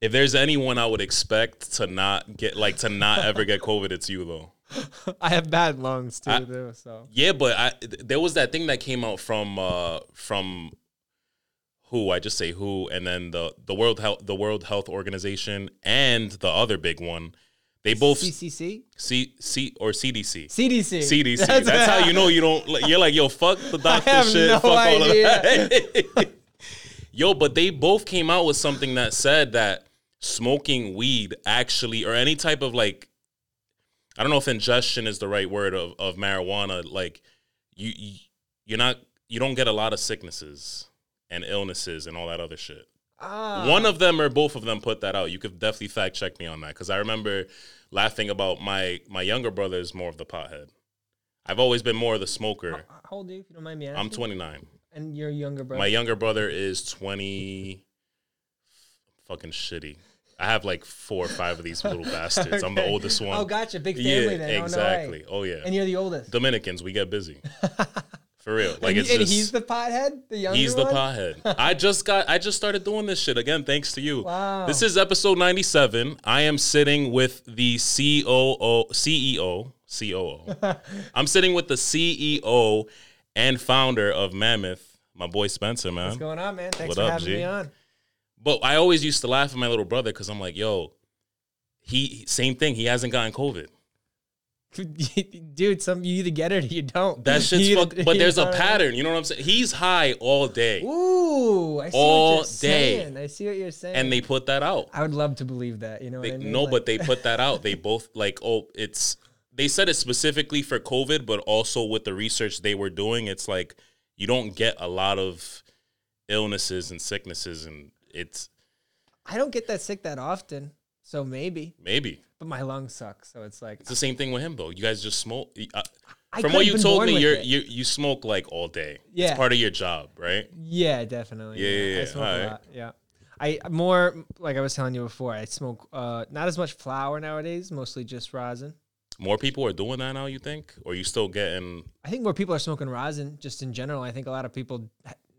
If there's anyone I would expect to not get like to not ever get COVID, it's you though. I have bad lungs too, I- though. So Yeah, but I there was that thing that came out from uh from who I just say who, and then the the World Health the World Health Organization and the other big one. They both CCC, C C or CDC. CDC, CDC. That's, how you know you don't. You're like, yo, fuck the doctor shit. no fuck all of that. yo, but they both came out with something that said that smoking weed actually, or any type of like, I don't know if ingestion is the right word of, of marijuana. Like, you, you you're not you don't get a lot of sicknesses and illnesses and all that other shit. Ah, One of them or both of them put that out. You could definitely fact check me on that because I remember laughing about my my younger brother is more of the pothead. I've always been more of the smoker. How old are you, if you don't mind me asking? I'm 29. and your younger brother. My younger brother is 20. Fucking shitty. I have like four or five of these little bastards. I'm the oldest one. Oh, gotcha, big family then. Oh, no exactly. Oh yeah. And you're the oldest. Dominicans, we get busy. For real. Like and, it's and just he's the pothead, the younger He's the one? pothead. I just got I just started doing this shit again thanks to you. Wow. This is episode 97. I am sitting with the COO CEO, COO. I'm sitting with the CEO and founder of Mammoth, my boy Spencer, man. What's going on, man? Thanks What for up, having G? me on. But I always used to laugh at my little brother cuz I'm like, "Yo, he same thing, he hasn't gotten COVID." Dude, some you either get it or you don't. That shit's fuck, either- but there's a pattern, you know what I'm saying? He's high all day. Ooh, I see All what you're day. saying. I see what you're saying. And they put that out. I would love to believe that. You know They, what I mean? no, Like- but they put that out. They both like, oh, it's they said it specifically for COVID, but also with the research they were doing, it's like you don't get a lot of illnesses and sicknesses, and it's I don't get that sick that often, so maybe. maybe But my lungs suck, so it's like it's the same thing with him though. You guys just smoke. Uh, I from what you told me, you're you you smoke like all day. Yeah. it's part of your job, right? Yeah, definitely. Yeah, yeah, I yeah. smoke a Alright. lot. Yeah. I more like I was telling you before. I smoke uh, not as much flour nowadays, mostly just rosin. More people are doing that now. You think, or you still getting? I think more people are smoking rosin just in general. I think a lot of people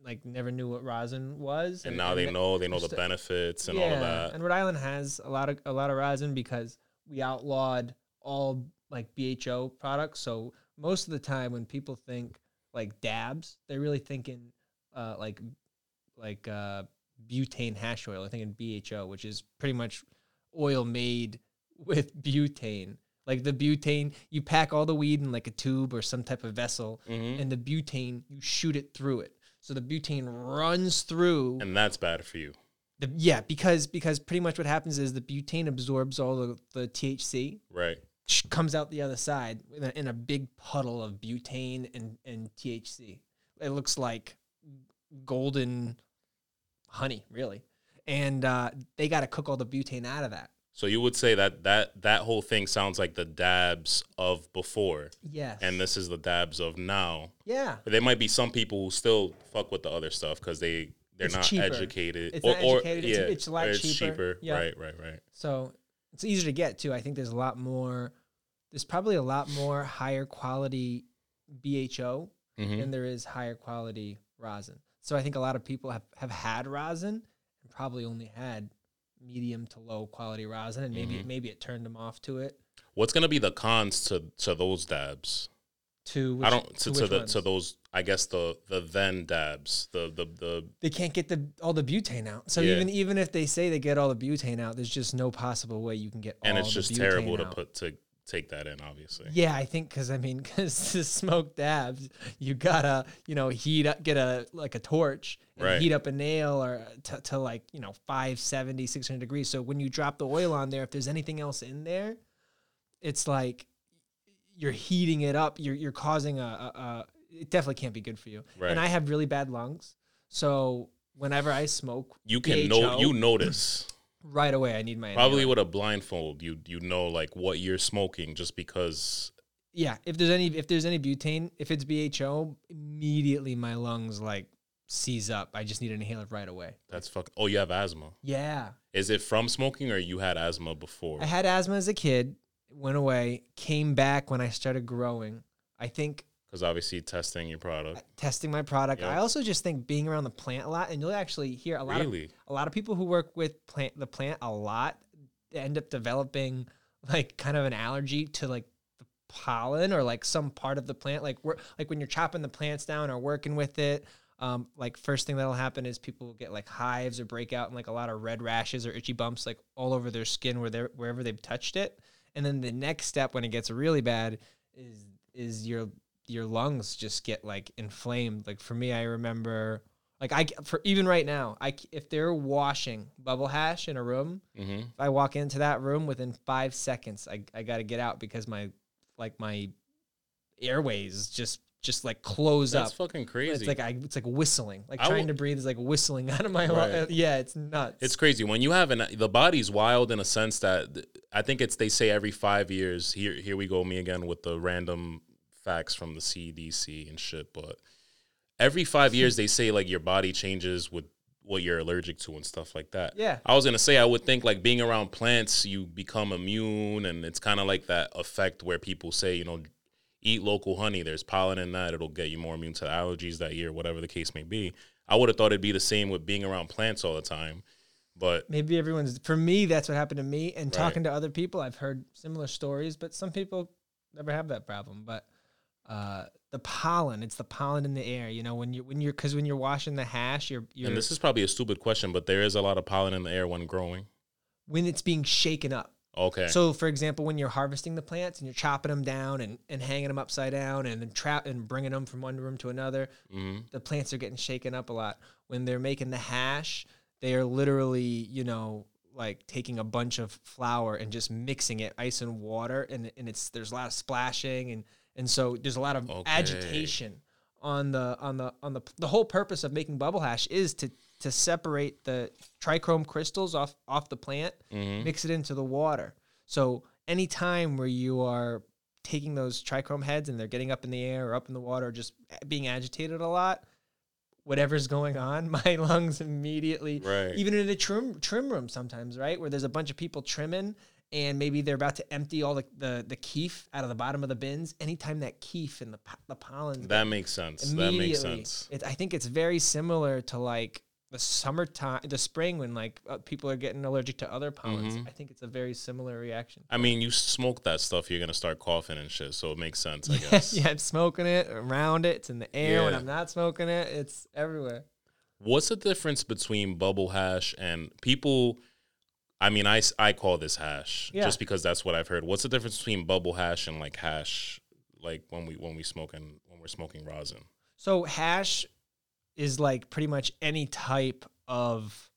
like never knew what rosin was, And now they know. They know the benefits and all of that. And Rhode Island has a lot of a lot of rosin because we outlawed all like BHO products. So most of the time when people think like dabs, they're really thinking uh, like like uh, butane hash oil. They're thinking BHO, which is pretty much oil made with butane. Like the butane, you pack all the weed in like a tube or some type of vessel, Mhm. and the butane you shoot it through it. So the butane runs through And that's bad for you. the, yeah, because because pretty much what happens is the butane absorbs all the, the THC, Right. comes out the other side in a, in a big puddle of butane and, and THC. It looks like golden honey, really. And uh, they got to cook all the butane out of that. So you would say that that that whole thing sounds like the dabs of before, Yes. and this is the dabs of now. yeah. But there might be some people who still fuck with the other stuff because they they're It's not cheaper. educated. It's not educated, it's- it's a lot or cheaper. Yeah. Right, right, right. So it's easier to get too. I think there's a lot more. There's probably a lot more higher quality BHO Mhm. than there is higher quality rosin. So I think a lot of people have, have had rosin and probably only had medium to low quality rosin, and maybe Mhm. maybe it turned them off to it. What's gonna be the cons to to those dabs? To which, I don't to, to, which the to those. I guess the the then dabs. The the the they can't get the all the butane out. So Yeah. even even if they say they get all the butane out, there's just no possible way you can get all. and it's just terrible to put to take that in. Obviously. Yeah, I think because I mean, because to smoke dabs, you gotta you know heat up, get a like a torch, and Right. heat up a nail or to, to like you know 570, 600 degrees. So when you drop the oil on there, if there's anything else in there, it's like you're heating it up. You're you're causing a, a, a it definitely can't be good for you. Right. And I have really bad lungs, so whenever I smoke, You can know you notice. Right away. I need my Probably inhaler. with a blindfold, you you know like what you're smoking just because. yeah if there's any if there's any butane if it's bho immediately my lungs like seize up i just need an inhaler right away That's fuck. Oh, you have asthma. yeah Is it from smoking or you had asthma before? i had asthma as a kid went away came back when i started growing i think Because obviously testing your product. testing my product. Yep. I also just think being around the plant a lot, and you'll actually hear a lot of Really? a lot of people who work with plant the plant a lot end up developing like kind of an allergy to like the pollen or like some part of the plant. Like we're like when you're chopping the plants down or working with it. Um, like first thing that'll happen is people will get like hives or break out and like a lot of red rashes or itchy bumps like all over their skin where they're wherever they've touched it. And then the next step when it gets really bad is is your your lungs just get like inflamed. Like for me, I remember like I for even right now, I if they're washing bubble hash in a room, hmm if I walk into that room within five seconds, I I got to get out because my like my airways just just like close That's up. That's fucking crazy. It's like I it's like whistling, like I trying to breathe is like whistling out of my Right. lung. Yeah, it's nuts. It's crazy when you have an the body's wild in a sense that I think it's they say every five years. Here here we go me again with the random facts from the CDC and shit. But every five years they say like your body changes with what you're allergic to and stuff like that. Yeah. I was gonna say I would think like being around plants you become immune and it's kind of like that effect where people say you know eat local honey. There's pollen in that. It'll get you more immune to allergies that year, whatever the case may be. I would have thought it'd be the same with being around plants all the time. But maybe everyone's for me that's what happened to me and Right. talking to other people i've heard similar stories but some people never have that problem but uh the pollen it's the pollen in the air you know when you when you're because when you're washing the hash you're you're and this is probably a stupid question, but there is a lot of pollen in the air when growing. when it's being shaken up Okay. so for example when you're harvesting the plants and you're chopping them down and, and hanging them upside down and then trap and bringing them from one room to another hmm the plants are getting shaken up a lot. When they're making the hash, they are literally, you know, like taking a bunch of flour and just mixing it, ice and water, and and it's there's a lot of splashing and and so there's a lot of Okay. agitation on the on the on the the whole purpose of making bubble hash is to to separate the trichome crystals off off the plant, hmm mix it into the water. So any time where you are taking those trichome heads and they're getting up in the air or up in the water, or just being agitated a lot, whatever's going on, my lungs immediately, Right. even in a trim trim room sometimes, right, where there's a bunch of people trimming and maybe they're about to empty all the the, the keef out of the bottom of the bins. Anytime that keef and the the pollen That makes sense. That makes sense. It, I think it's very similar to like the summertime, the spring when like uh, people are getting allergic to other pollens. Mhm. I think it's a very similar reaction. I mean, you smoke that stuff, you're gonna start coughing and shit. So it makes sense, I guess. yeah, I'm smoking it around it. It's in the air when I'm not smoking it. It's everywhere. What's the difference between bubble hash and people? I mean, I, I call this hash Yeah. just because that's what I've heard. What's the difference between bubble hash and like hash, like when we when we smoking when we're smoking rosin? So hash is like pretty much any type of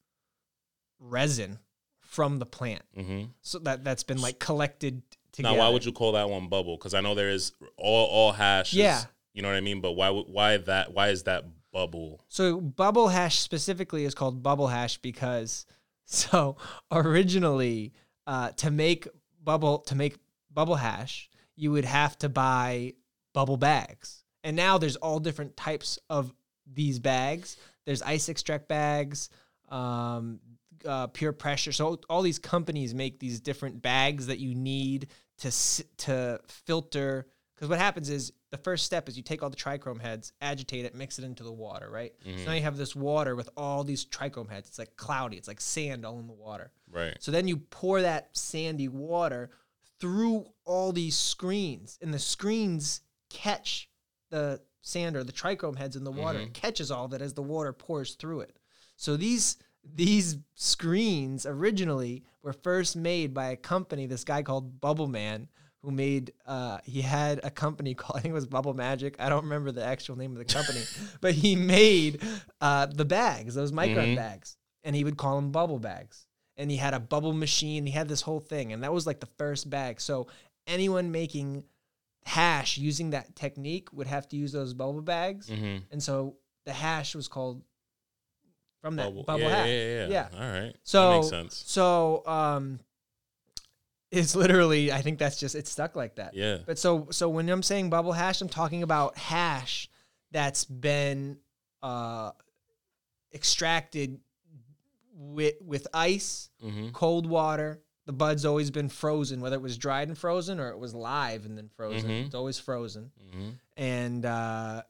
resin from the plant. hmm So that that's been like collected together. Now, why would you call that one bubble? Because I know there is all all hash. is- Yeah. you know what I mean. But why why that? Why is that bubble? So bubble hash specifically is called bubble hash because so originally uh, to make bubble to make bubble hash you would have to buy bubble bags. And now there's all different types of these bags. There's ice extract bags um, uh, pure pressure. So all these companies make these different bags that you need to to filter. Because what happens is the first step is you take all the trichome heads, agitate it, mix it into the water, right? So mm-hmm. now you have this water with all these trichome heads. It's like cloudy. It's like sand all in the water. Right. So then you pour that sandy water through all these screens, and the screens catch the sand or the trichome heads in the water. Mm-hmm. It catches all of it as the water pours through it. So these these screens originally were first made by a company, this guy called Bubble Man, who made uh, he had a company called I think it was Bubble Magic. I don't remember the actual name of the company, but he made uh, the bags, those micron Mhm. bags, and he would call them bubble bags. And he had a bubble machine. He had this whole thing, and that was like the first bag. So anyone making hash using that technique would have to use those bubble bags, hmm and so the hash was called from that Bubble. bubble, yeah, hash. yeah, yeah, Yeah. All right. So that makes sense. So um, it's literally I think that's just it's stuck like that. Yeah. But so so when I'm saying bubble hash, I'm talking about hash that's been uh, extracted with with ice, hmm cold water, the bud's always been frozen, whether it was dried and frozen or it was live and then frozen. Mhm. It's always frozen. hmm And uh,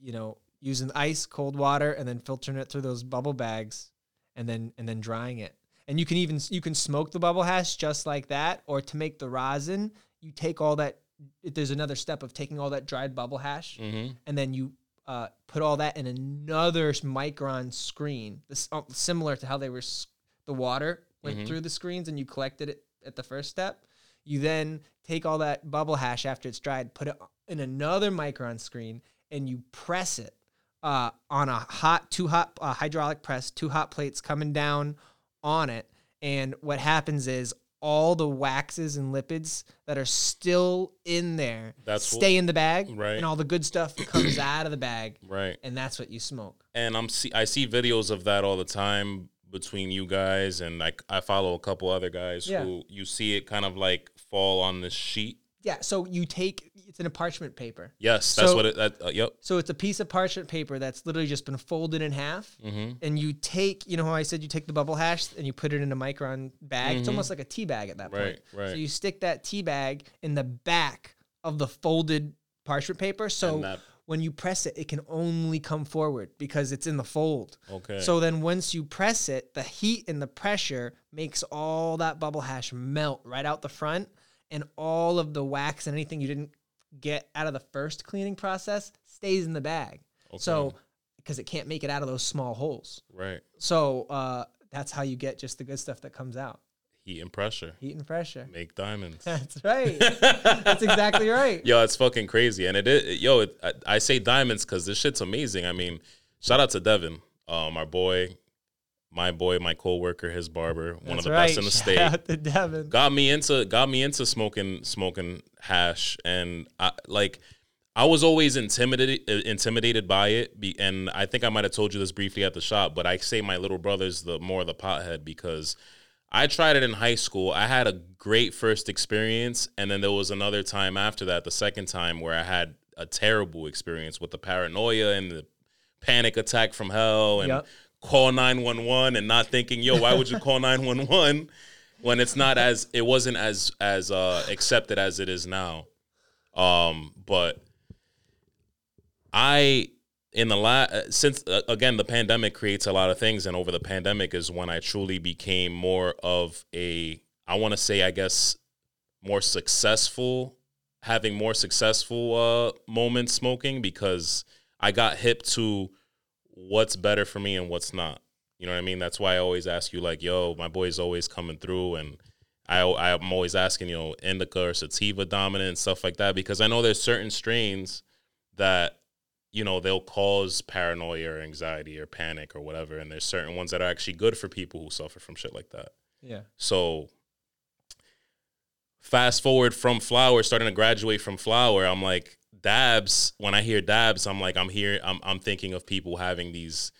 you know, using ice, cold water, and then filtering it through those bubble bags, and then and then drying it. And you can even you can smoke the bubble hash just like that, or to make the rosin, you take all that. There's another step of taking all that dried bubble hash, hmm and then you uh, put all that in another micron screen, this, uh, similar to how they were the water went Mhm. through the screens, and you collected it at the first step. You then take all that bubble hash after it's dried, put it in another micron screen, and you press it uh, on a hot, two hot uh, hydraulic press, two hot plates coming down on it. And what happens is all the waxes and lipids that are still in there That's what- stay in the bag, Right. and all the good stuff comes out of the bag, Right. and that's what you smoke. and I'm see I see videos of that all the time between you guys and I I follow a couple other guys Yeah. who you see it kind of like fall on the sheet. Yeah, so you take it's in a parchment paper. Yes, that's So- what it. That, uh, yep. So it's a piece of parchment paper that's literally just been folded in half, hmm and you take, you know how I said you take the bubble hash and you put it in a micron bag. It's Mhm. almost like a tea bag at that point. Right. Right. So you stick that tea bag in the back of the folded parchment paper. So that- when you press it, it can only come forward because it's in the fold. okay. So then once you press it, the heat and the pressure makes all that bubble hash melt right out the front and all of the wax and anything you didn't get out of the first cleaning process stays in the bag. So because it can't make it out of those small holes. right. So uh, that's how you get just the good stuff that comes out. Heat and pressure Heat and pressure. make diamonds. That's right. That's exactly right. Yo, it's fucking crazy, and it is. Yo, it, I, I say diamonds because this shit's amazing. I mean, shout out to Devin, um, our boy, my boy, my coworker, his barber, one of the right. best in the Shout state. out to Devin. got me into got me into smoking smoking hash and I, like I was always intimidated intimidated by it be, and I think I might have told you this briefly at the shop but I say my little brother's the more the pothead because I tried it in high school I had a great first experience and then there was another time after that the second time where I had a terrible experience with the paranoia and the panic attack from hell and Yep. Call 911 and not thinking yo why would you call 911 when it's not as it wasn't as as uh accepted as it is now? Um but i in the last since uh, again the pandemic creates a lot of things and over the pandemic is when i truly became more of a i want to say i guess more successful having more successful uh moments smoking because i got hip to what's better for me and what's not you know what I mean? That's why I always ask you, like, yo, my boy's always coming through, and I I'm always asking, you know, indica or sativa dominant and stuff like that because I know there's certain strains that you know they'll cause paranoia or anxiety or panic or whatever, and there's certain ones that are actually good for people who suffer from shit like that. Yeah. So fast forward from flower, starting to graduate from flower, I'm like dabs. When I hear dabs, I'm like I'm here. I'm I'm thinking of people having these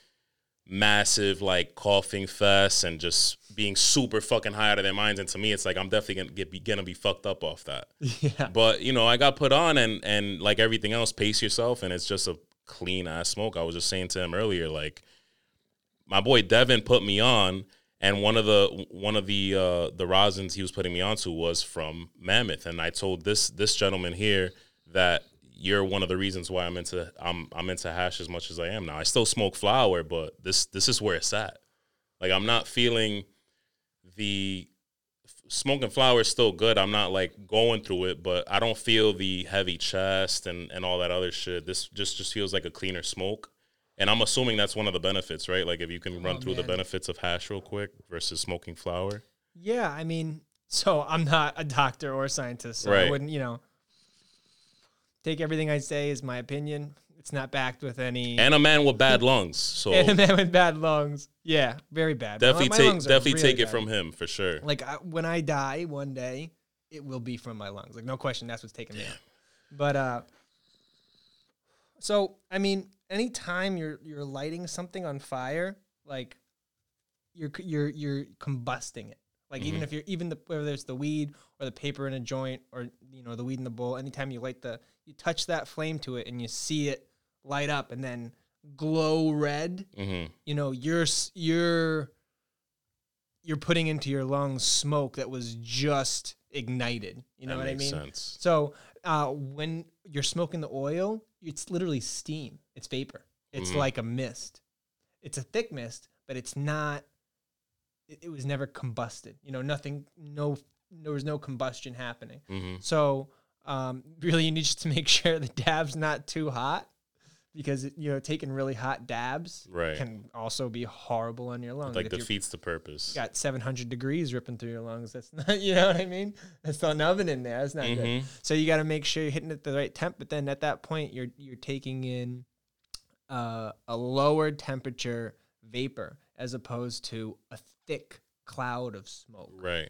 massive like coughing fests and just being super fucking high out of their minds. And to me, it's like I'm definitely gonna get be, gonna be fucked up off that. Yeah. But you know, I got put on and and like everything else, pace yourself, and it's just a clean ass smoke. I was just saying to him earlier, like my boy Devin put me on, and one of the one of the uh, the rosins he was putting me onto was from Mammoth, and I told this this gentleman here that you're one of the reasons why I'm into I'm I'm into hash as much as I am now. I still smoke flower, but this this is where it's at. Like I'm not feeling the smoking flower is still good. I'm not like going through it, but I don't feel the heavy chest and and all that other shit. This just just feels like a cleaner smoke. And I'm assuming that's one of the benefits, right? Like if you can run Oh, through the benefits of hash real quick versus smoking flower. Yeah, I mean, so I'm not a doctor or a scientist, so I Right. wouldn't, you know, take everything I say as my opinion. It's not backed with any. And a man with bad lungs. So and a man with bad lungs. Yeah, very bad. Definitely my take definitely really take it bad. from him for sure. Like I, when I die one day, it will be from my lungs. Like no question, that's what's taking me out. But uh, so I mean, anytime you're you're lighting something on fire, like you're you're you're combusting it. Like even Mhm. if you're even the whether it's the weed or the paper in a joint or you know the weed in the bowl, anytime you light the you touch that flame to it and you see it light up and then glow red, hmm you know you're you're you're putting into your lungs smoke that was just ignited. You know that what I mean? sense. So uh, when you're smoking the oil, it's literally steam. It's vapor. It's Mhm. like a mist. It's a thick mist, but it's not. It, it was never combusted. You know, nothing. No, there was no combustion happening. hmm So um, really, you need just to make sure the dab's not too hot, because you know taking really hot dabs Right. can also be horrible on your lungs. like If defeats the purpose. got 700 degrees ripping through your lungs. That's not, you know what I mean? That's not an oven in there. That's not good. Mhm. So you got to make sure you're hitting it at the right temp. But then at that point, you're you're taking in uh, a lower temperature vapor as opposed to a thick cloud of smoke. Right.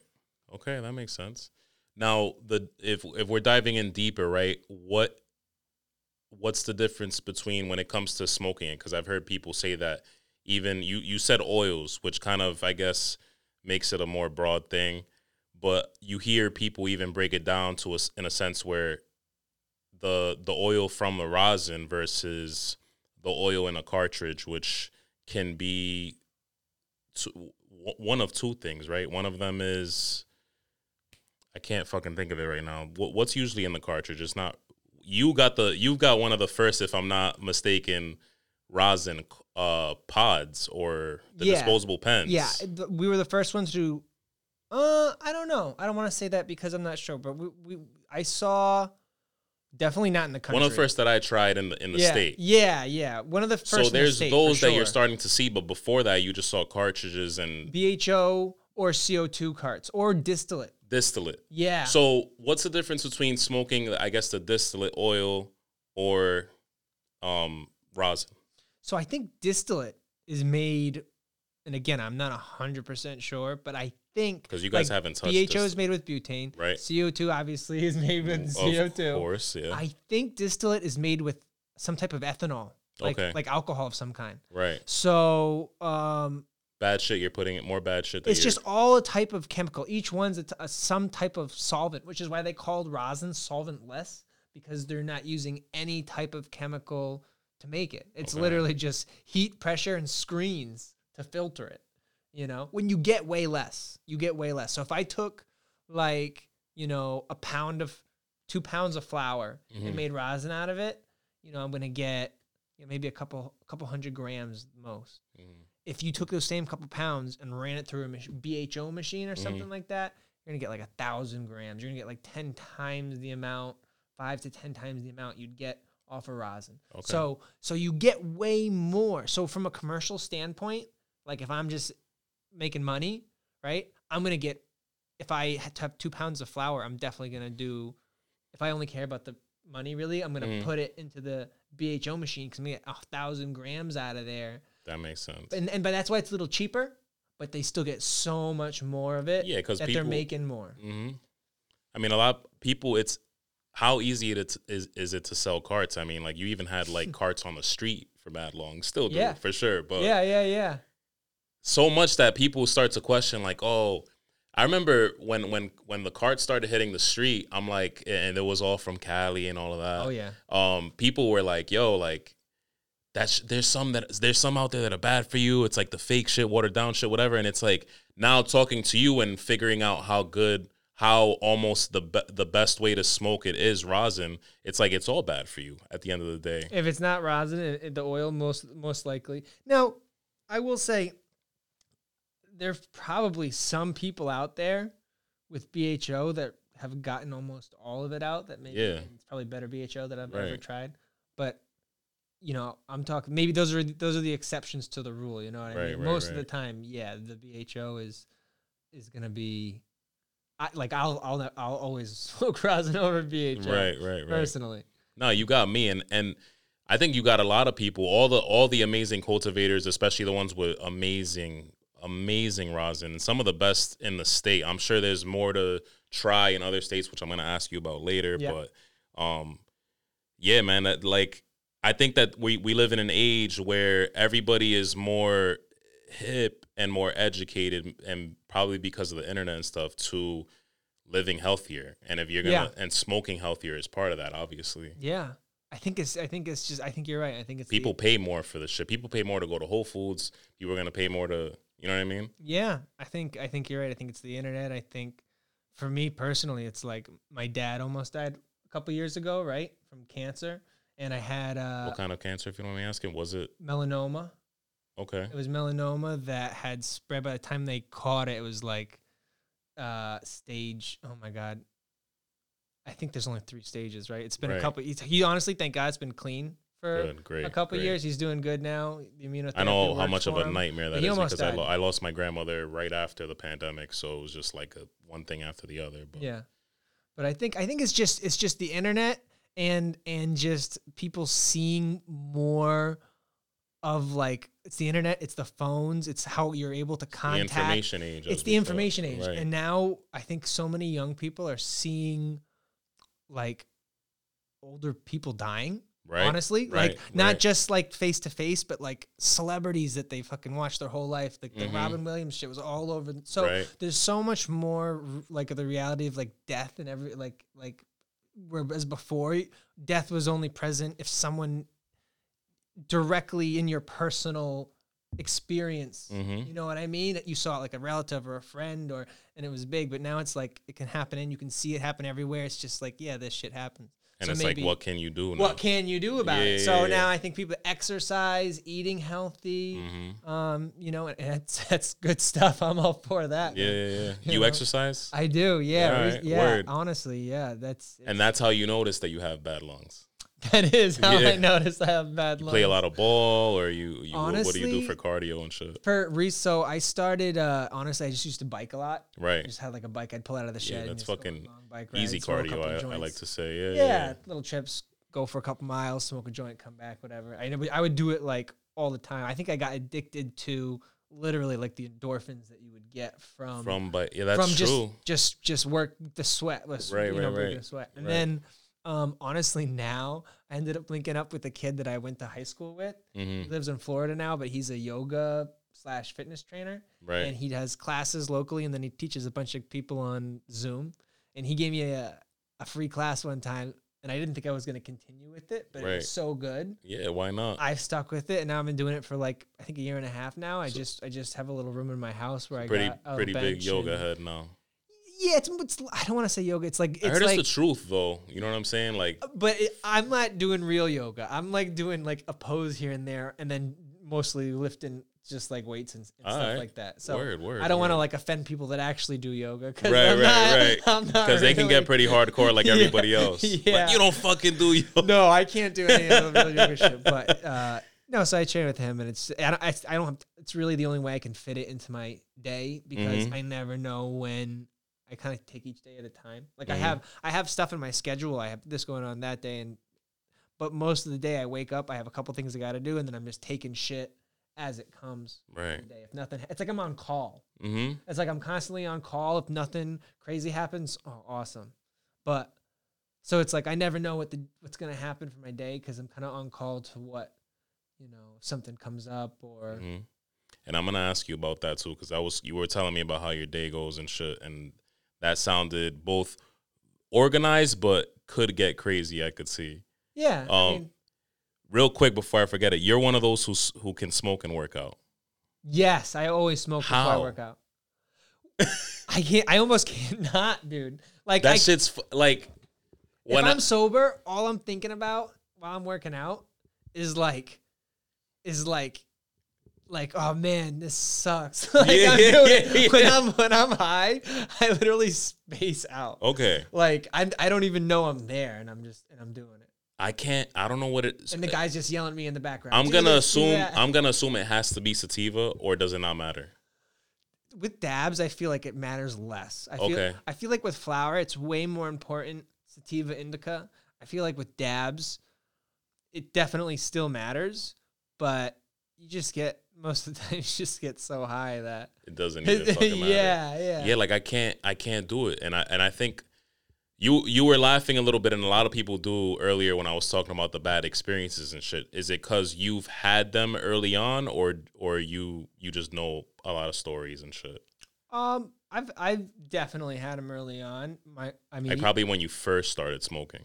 Okay, that makes sense. Now, the if if we're diving in deeper, right? What what's the difference between when it comes to smoking? Because I've heard people say that even you you said oils, which kind of I guess makes it a more broad thing, but you hear people even break it down to us in a sense where the the oil from the rosin versus the oil in a cartridge, which can be two, one of two things, right? One of them is I can't fucking think of it right now. What, what's usually in the cartridge? It's not you got the you've got one of the first, if I'm not mistaken, rosin uh pods or the Yeah. disposable pens. Yeah, we were the first ones to. Uh, I don't know. I don't want to say that because I'm not sure, but we, we I saw definitely not in the country. one of the first that I tried in the in the yeah, state. Yeah, yeah. One of the first. in So the there's state, for those that you're starting to see, but before that, you just saw cartridges and BHO or CO2 carts or distillate. Distillate. Yeah. So what's the difference between smoking, I guess, the distillate oil or um, rosin? So I think distillate is made, and again, I'm not hundred percent sure, but I think Because you guys like, haven't touched BHO is made with butane, Right. CO2 obviously is made with Of CO2. Of course, yeah. I think distillate is made with some type of ethanol, like Okay. like alcohol of some kind. right. So um, Bad shit. You're putting it more bad shit. It's just all a type of chemical. Each one's a t- a, some type of solvent, which is why they called rosin solventless because they're not using any type of chemical to make it. It's Okay. literally just heat, pressure, and screens to filter it. You know, when you get way less, you get way less. So if I took like you know a pound of two pounds of flour Mhm. and made rosin out of it, you know I'm gonna get you know, maybe a couple a couple hundred grams most Mhm. If you took those same couple pounds and ran it through a mach- BHO machine or Mm-hmm. something like that, you're gonna get like a thousand grams. You're gonna get like ten times the amount, five to ten times the amount you'd get off of rosin. Okay. So so you get way more. So from a commercial standpoint, like if I'm just making money, right? I'm gonna get if I have two pounds of flour, I'm definitely gonna do. If I only care about the money, really, I'm gonna Mhm. put it into the BHO machine because I'm gonna get a thousand grams out of there that makes sense. and and but that's why it's a little cheaper, but they still get so much more of it. Yeah, 'cause that they're making more. hmm I mean, a lot of people. It's how easy it is, is is it to sell carts. I mean, like you even had like carts on the street for bad long. Still do Yeah. for sure, but yeah, yeah, yeah. so much that people start to question like oh i remember when when when the cart started hitting the street i'm like and it was all from cali and all of that Oh yeah. um people were like yo like that's there's some that there's some out there that are bad for you it's like the fake shit watered down shit whatever and it's like now talking to you and figuring out how good how almost the be- the best way to smoke it is rosin it's like it's all bad for you at the end of the day If it's not rosin, it, it- the oil most most likely. Now, I will say there's probably some people out there with BHO that have gotten almost all of it out. That maybe Yeah. it's probably better BHO that I've ever tried. But you know, I'm talking maybe those are those are the exceptions to the rule. You know what I Right, mean? right, Most of the time, yeah, the BHO is is gonna be. I, like I'll I'll I'll always smoke rosin over BHO right right right personally. No, you got me, and and I think you got a lot of people. All the all the amazing cultivators, especially the ones with amazing amazing rosin, and some of the best in the state. I'm sure there's more to try in other states, which I'm going to ask you about later. But um, yeah, man, that, like I think that we we live in an age where everybody is more hip and more educated, and probably because of the internet and stuff, to living healthier. And if you're gonna and smoking healthier is part of that, obviously. Yeah. I think it's I think it's just I think you're right. I think it's the- People pay more for the shit. People pay more to go to Whole Foods. People are gonna pay more to You know what I mean? Yeah, I think I think you're right. I think it's the internet. I think for me personally, it's like my dad almost died a couple years ago, right, from cancer, and I had uh, what kind of cancer, if you don't mind me asking? Was it melanoma. okay? It was melanoma that had spread. By the time they caught it, it was like uh, stage. Oh my god. I think there's only three stages, right? It's been a couple. He honestly, thank God, it's been clean for Good, great. a couple years. He's doing good now. The immunotherapy. I know how much of a him. nightmare that is because I, lo- I lost my grandmother right after the pandemic, so it was just like a one thing after the other. But Yeah, but I think I think it's just it's just the internet and and just people seeing more of like it's the internet, it's the phones, it's how you're able to contact. the information age. it's the information age, Right. and now I think so many young people are seeing like older people dying. right. Honestly, right, like not right. just like face to face, but like celebrities that they fucking watched their whole life. Like the Mhm. Robin Williams shit was all over. So there's so much more like the reality of like death and every like like whereas before death was only present if someone directly in your personal experience Mhm. you know what i mean? You saw it like a relative or a friend or and it was big but now it's like it can happen and you can see it happen everywhere. It's just like yeah this shit happens And So it's maybe- like, what can you do now? what can you do about it Yeah, so yeah, now yeah. i think people exercise eating healthy Mhm. um you know and that's that's good stuff i'm all for that Yeah, yeah, yeah. You You know? exercise, I do, yeah, Yeah, re- yeah. word. Honestly, yeah, that's and that's how you notice that you have bad lungs. that is how Yeah. I noticed I have bad lungs. Play a lot of ball, or you, you what- what do you do for cardio and shit? For re- so I started. uh Honestly, I just used to bike a lot. I Right. just had like a bike I'd pull out of the shed. and that's fucking bike Easy rides, cardio, I, I like to say. Yeah, Yeah, yeah. yeah. little trips, go for a couple miles, smoke a joint, come back, whatever. I I would do it like all the time. I think I got addicted to literally like the endorphins that you would get from From, but yeah, that's from just true. just just work the sweat was Right, you know right, right. the sweat and Right. then um honestly now i ended up linking up with a kid that i went to high school with. Hmm he lives in florida now but he's a yoga slash fitness trainer. Right. and he has classes locally and then he teaches a bunch of people on zoom. And he gave me a, a free class one time and i didn't think i was going to continue with it but it was so good. Yeah, why not? i've stuck with it and now i've been doing it for like i think a year and a half now. I just i just have a little room in my house where i pretty got a pretty big yoga head now. Yeah, it's, it's I don't want to say yoga. It's like I it's heard like, it's the truth though. You know what I'm saying? Like, but it, I'm not doing real yoga. I'm like doing like a pose here and there, and then mostly lifting just like weights and, and stuff Alright. like that. So word, word. I don't want to like offend people that actually do yoga. Cause Right, I'm right, not, right. Because they can get pretty hardcore like Yeah, everybody else. yeah. Like, you don't fucking do yoga. No, I can't do any of the real yoga shit. But uh, no, so I train with him, and it's I don't, I, I don't have, it's really the only way I can fit it into my day because Mhm. I never know when I kind of take each day at a time. Like I have I have stuff in my schedule. I have this going on that day, and but most of the day I wake up, I have a couple things I got to do, and then I'm just taking shit as it comes. Right. If nothing, it's like I'm on call. Mm-hmm. It's like I'm constantly on call. If nothing crazy happens, oh, awesome. But so it's like I never know what the what's gonna happen for my day because I'm kind of on call to what you know if something comes up or hmm And I'm gonna ask you about that too, because I was you were telling me about how your day goes and shit, and that sounded both organized but could get crazy. I could see. yeah. I Um, mean, Real quick before I forget it, you're one of those who who can smoke and work out. yes, I always smoke before I work out. I can't. I almost cannot, dude. Like That I, shit's f- like if when I'm I, sober, all I'm thinking about while I'm working out is like, is like, like, oh man, this sucks. like Yeah, I'm yeah, doing, yeah, when. I'm when I'm high, I literally space out. okay, Like I I don't even know I'm there, and I'm just and I'm doing it. I can't. I don't know what it. And the guy's just yelling at me in the background. I'm gonna assume. that." I'm gonna assume it has to be sativa, or does it not matter? with dabs, I feel like it matters less. I feel Okay. I feel like with flower, it's way more important. Sativa indica. I feel like with dabs, it definitely still matters, but you just get most of the time you just get so high that It doesn't even fucking matter. yeah, yeah, yeah like i can't i can't do it. And i and i think you you were laughing a little bit and a lot of people do earlier when i was talking about the bad experiences and shit. Is it because you've had them early on or or you you just know a lot of stories and shit? Um, I've I've definitely had them early on. My I mean, like probably when you first started smoking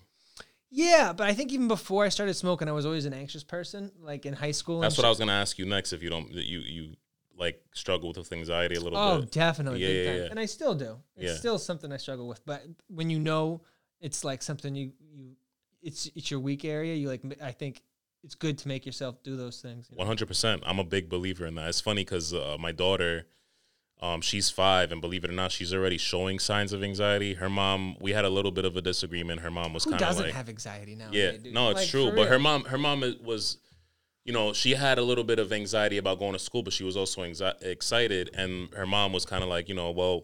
yeah, but I think even before I started smoking, I was always an anxious person. Like in high school, that's what i was gonna ask you next if you don't you you like struggled with anxiety a little bit. Oh, bit? definitely, Yeah, big yeah, time. yeah. And I still do. It's Yeah. still something I struggle with. But when you know it's like something you you it's it's your weak area, you like. I think it's good to make yourself do those things. you know? One hundred percent. I'm a big believer in that. It's funny because uh, my daughter, um, she's five, and believe it or not, she's already showing signs of anxiety. Her mom, we had a little bit of a disagreement. Her mom was kind of doesn't like, have anxiety now? yeah, dude? no, it's Like, true. But her mom, her mom was, you know, she had a little bit of anxiety about going to school, but she was also anxi- excited. And her mom was kind of like, you know, well,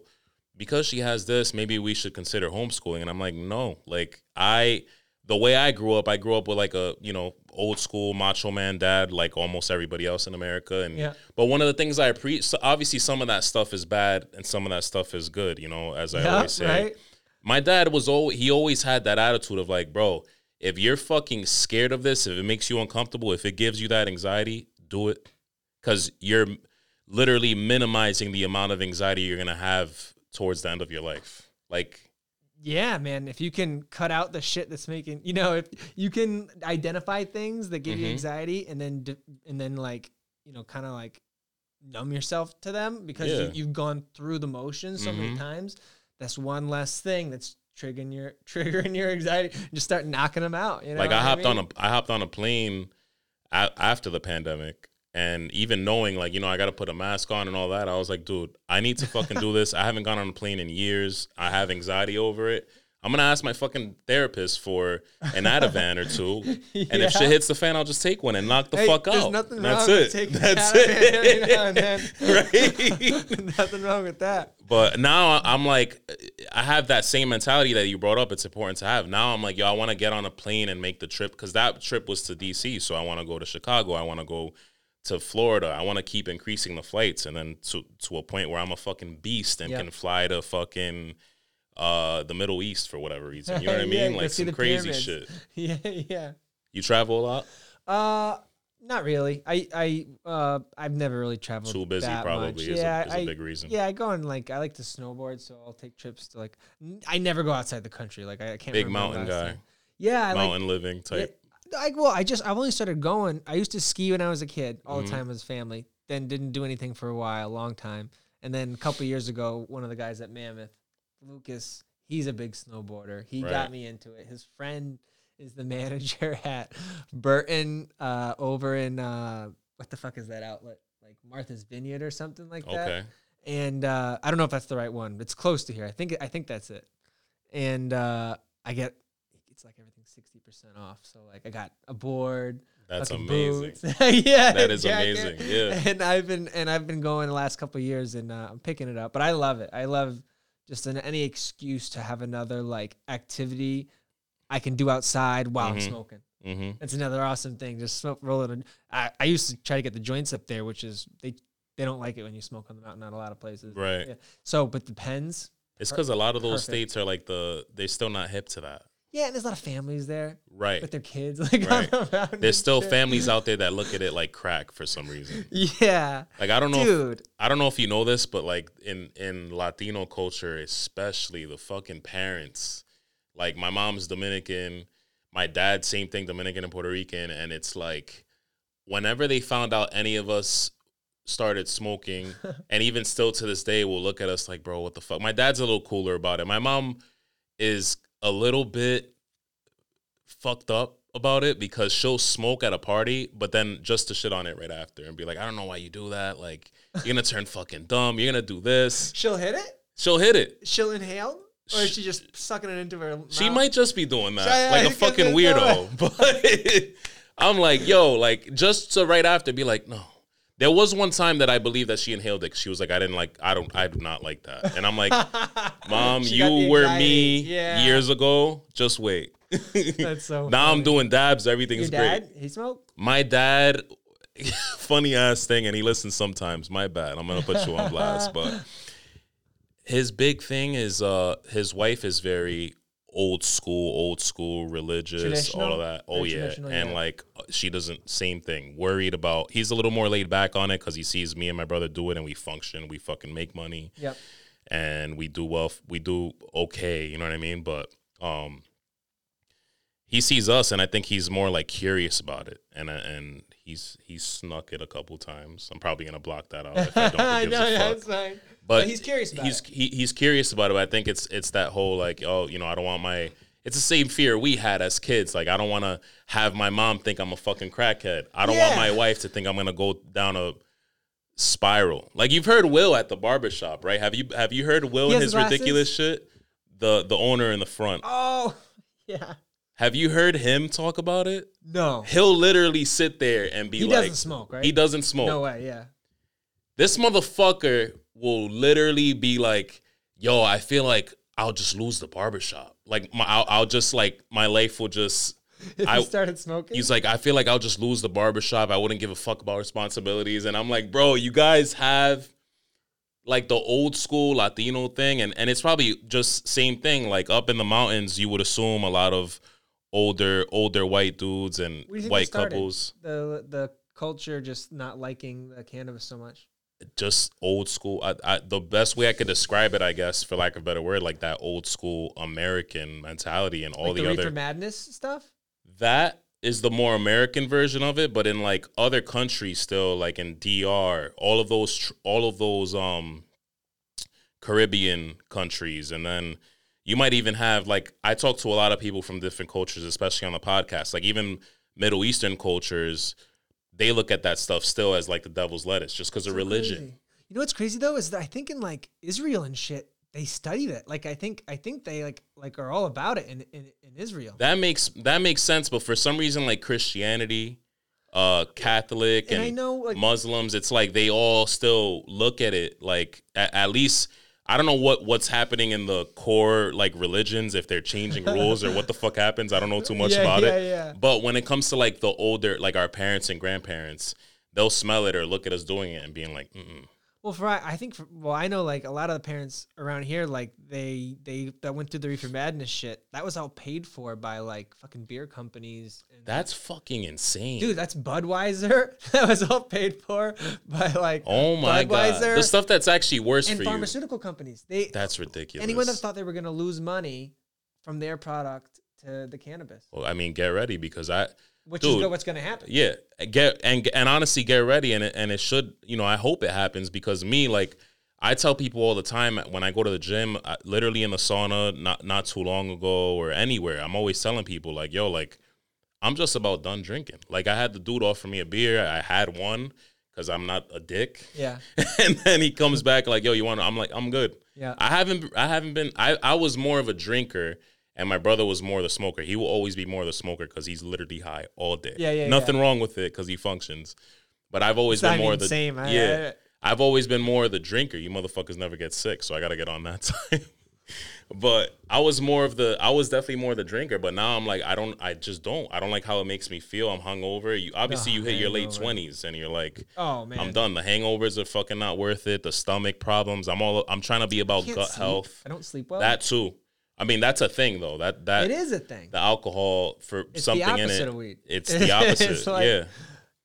because she has this, maybe we should consider homeschooling. And I'm like, no, like I, the way I grew up, I grew up with like a, you know, old school macho man dad, like almost everybody else in America. And Yeah. but one of the things I appreciate, so obviously, some of that stuff is bad, and some of that stuff is good. You know, as I Yeah, always say, right? my dad was always he always had that attitude of like, bro, if you're fucking scared of this, if it makes you uncomfortable, if it gives you that anxiety, do it, because you're literally minimizing the amount of anxiety you're gonna have towards the end of your life. Like, Yeah, man. If you can cut out the shit that's making, you know, if you can identify things that give you Mhm. anxiety, and then and then like you know, kind of like numb yourself to them because Yeah. you, you've gone through the motions so many Mhm. times. That's one less thing that's triggering your triggering your anxiety. Just start knocking them out. You know, like I hopped mean? on a I hopped on a plane after the pandemic, and even knowing like you know I got to put a mask on and all that, I was like, dude, I need to fucking do this. I haven't gone on a plane in years. I have anxiety over it. I'm gonna ask my fucking therapist for an Ativan or two, and if Yeah. shit hits the fan, I'll just take one and knock the Hey, fuck there's out. nothing That's wrong it. taking That's Ativan every now and it. right. Nothing wrong with that. But now I'm like, I have that same mentality that you brought up. It's important to have. Now I'm like, yo, I want to get on a plane and make the trip because that trip was to DC. So I want to go to Chicago. I want to go to Florida. I want to keep increasing the flights and then to, to a point where I'm a fucking beast and can fly to fucking uh, the Middle East for whatever reason. You know what I mean? go like some crazy pyramids. shit. Yeah, yeah. You travel a lot? Uh, not really. I I uh I've never really traveled. Too busy probably is, yeah, a, is a I- big reason. Yeah, I go on like I like to snowboard, so I'll take trips to like. n- I never go outside the country. Like I, I can't. Big mountain guy. time. Yeah, I like. Mountain living type. I, well, I just I've only started going. I used to ski when I was a kid all Mhm. the time as family. Then didn't do anything for a while, a long time. And then a couple years ago, one of the guys at Mammoth, Lucas, he's a big snowboarder. He Right. got me into it. His friend is the manager at Burton uh, over in uh, what the fuck is that outlet? Like Martha's Vineyard or something like that Okay. and uh, I don't know if that's the right one. But it's close to here. I think I think that's it. And uh, I get it's like everything sixty percent off. So like I got a board. That's amazing. yeah, That is jacket. amazing, yeah. and I've been and I've been going the last couple of years, and uh, I'm picking it up. But I love it. I love just an, any excuse to have another like activity I can do outside while I'm Mhm. smoking. hmm That's another awesome thing. Just smoke, roll it. I, I used to try to get the joints up there, which is they they don't like it when you smoke on the mountain. Not a lot of places. Right. Yeah. So, but the pens. It's because a lot of those Perfect. states are like the they're still not hip to that. Yeah, and there's a lot of families there Right. with their kids. Like Right. the There's still shit. families out there that look at it like crack for some reason. Yeah, Like I don't know if, dude. I don't know if you know this, but like in in Latino culture, especially the fucking parents. Like my mom's Dominican, my dad same thing, Dominican and Puerto Rican, and it's like whenever they found out any of us started smoking, and even still to this day, will look at us like, bro, what the fuck? My dad's a little cooler about it. My mom is a little bit fucked up about it because she'll smoke at a party, but then just to shit on it right after and be like, I don't know why you do that. Like, you're gonna turn fucking dumb. You're gonna do this. She'll hit it. She'll hit it. She'll inhale, or is she just sucking it into her? She might just be doing that, Yeah, like a fucking weirdo. But I'm like, yo, like just to right after be like, no. There was one time that I believe that she inhaled it. She was like, I didn't like, I don't, I do not like that. And I'm like, Mom, you were me Yeah. years ago. Just wait. That's so. now I'm doing dabs. Your Everything's great. dad, he smoked. My dad, funny ass thing, and he listens sometimes. My bad. I'm gonna put you on blast, but his big thing is uh his wife is very old school, old school, religious, all of that. Oh yeah, and yeah. like she doesn't same thing. Worried about. He's a little more laid back on it because he sees me and my brother do it, and we function. We fucking make money Yep. and we do well we do okay you know what i mean but um he sees us, and I think he's more like curious about it, and uh, and he's he's snuck it a couple times. I'm probably gonna block that out if I don't. I Who gives know, a yeah, fuck. that's fine. But, he's curious about he's, it. He, he's curious about it. But I think it's it's that whole like, oh, you know, I don't want my. It's the same fear we had as kids. Like, I don't want to have my mom think I'm a fucking crackhead. I don't want my wife to think I'm gonna go down a spiral. Like you've heard Will at the barbershop, right? Have you have you heard Will He and his glasses? ridiculous shit? The the owner in the front. Oh, yeah. Have you heard him talk about it? No, He'll literally sit there and be he like, "He doesn't smoke, right? he doesn't smoke. No way. Yeah. This motherfucker will literally be like, "Yo, I feel like I'll just lose the barbershop. Like, my, I'll, I'll just like my life will just." If I- started smoking, He's like, "I feel like I'll just lose the barbershop. I wouldn't give a fuck about responsibilities." And I'm like, "Bro, you guys have like the old school Latino thing, and and it's probably just same thing. Like up in the mountains, you would assume a lot of older older white dudes and What do you think it white couples." the the culture just not liking the cannabis so much. Just old school. I, I, the best way I could describe it, I guess, for lack of a better word, like that old school American mentality and all like the, the, other. madness stuff. that is the more American version of it, but in like other countries, still like in DR, all of those, all of those um Caribbean countries, and then you might even have like I talk to a lot of people from different cultures, especially on the podcast, like even Middle Eastern cultures. They look at that stuff still as like the devil's lettuce, just because of religion. crazy. You know what's crazy though is that I think in like Israel and shit, they study that. Like I think I think they like like are all about it in in, in Israel. That makes that makes sense, but for some reason, like Christianity, uh, Catholic, and and, I know like Muslims, it's like they all still look at it like at, at least I don't know what what's happening in the core like religions if they're changing rules or what the fuck happens. I don't know too much Yeah, about yeah, it. yeah. But when it comes to like the older, like our parents and grandparents, they'll smell it or look at us doing it and being like, Mm-mm. Well, for I think for, well, I know like a lot of the parents around here, like they they that went through the reefer madness shit. That was all paid for by like fucking beer companies. And, that's fucking insane. dude, that's Budweiser. that was all paid for by like oh my god, the stuff that's actually worse and for you. pharmaceutical companies. They That's ridiculous. anyone that thought they were gonna lose money from their product to the cannabis, Well, I mean, get ready because I, which Dude. is what's gonna happen. yeah, get and and honestly, get ready and it, and it should, you know, I hope it happens because me, like, I tell people all the time when I go to the gym, I, literally in the sauna, not not too long ago or anywhere, I'm always telling people like, yo, like, I'm just about done drinking. Like, I had the dude offer me a beer, I had one because I'm not a dick, Yeah, and then he comes back like, yo, you want? I'm like, I'm good. yeah. I haven't I haven't been I, I was more of a drinker and my brother was more the smoker. He will always be more the smoker because he's literally high all day. Yeah, yeah, Nothing wrong with it because he functions. But I've always been more the same. I- yeah. I- I've always been more the drinker. You motherfuckers never get sick, so I gotta get on that time. but I was more of the I was definitely more the drinker. But now I'm like I don't I just don't I don't like how it makes me feel. I'm hungover. You obviously you oh, hit your late twenties and you're like Oh man, I'm done. The hangovers are fucking not worth it. The stomach problems. I'm all. I'm trying to be about gut sleep. health. I don't sleep well. That too. I mean, that's a thing though. That that it is a thing. the alcohol for It's something the in opposite it. of weed. It's the opposite. It's like, yeah,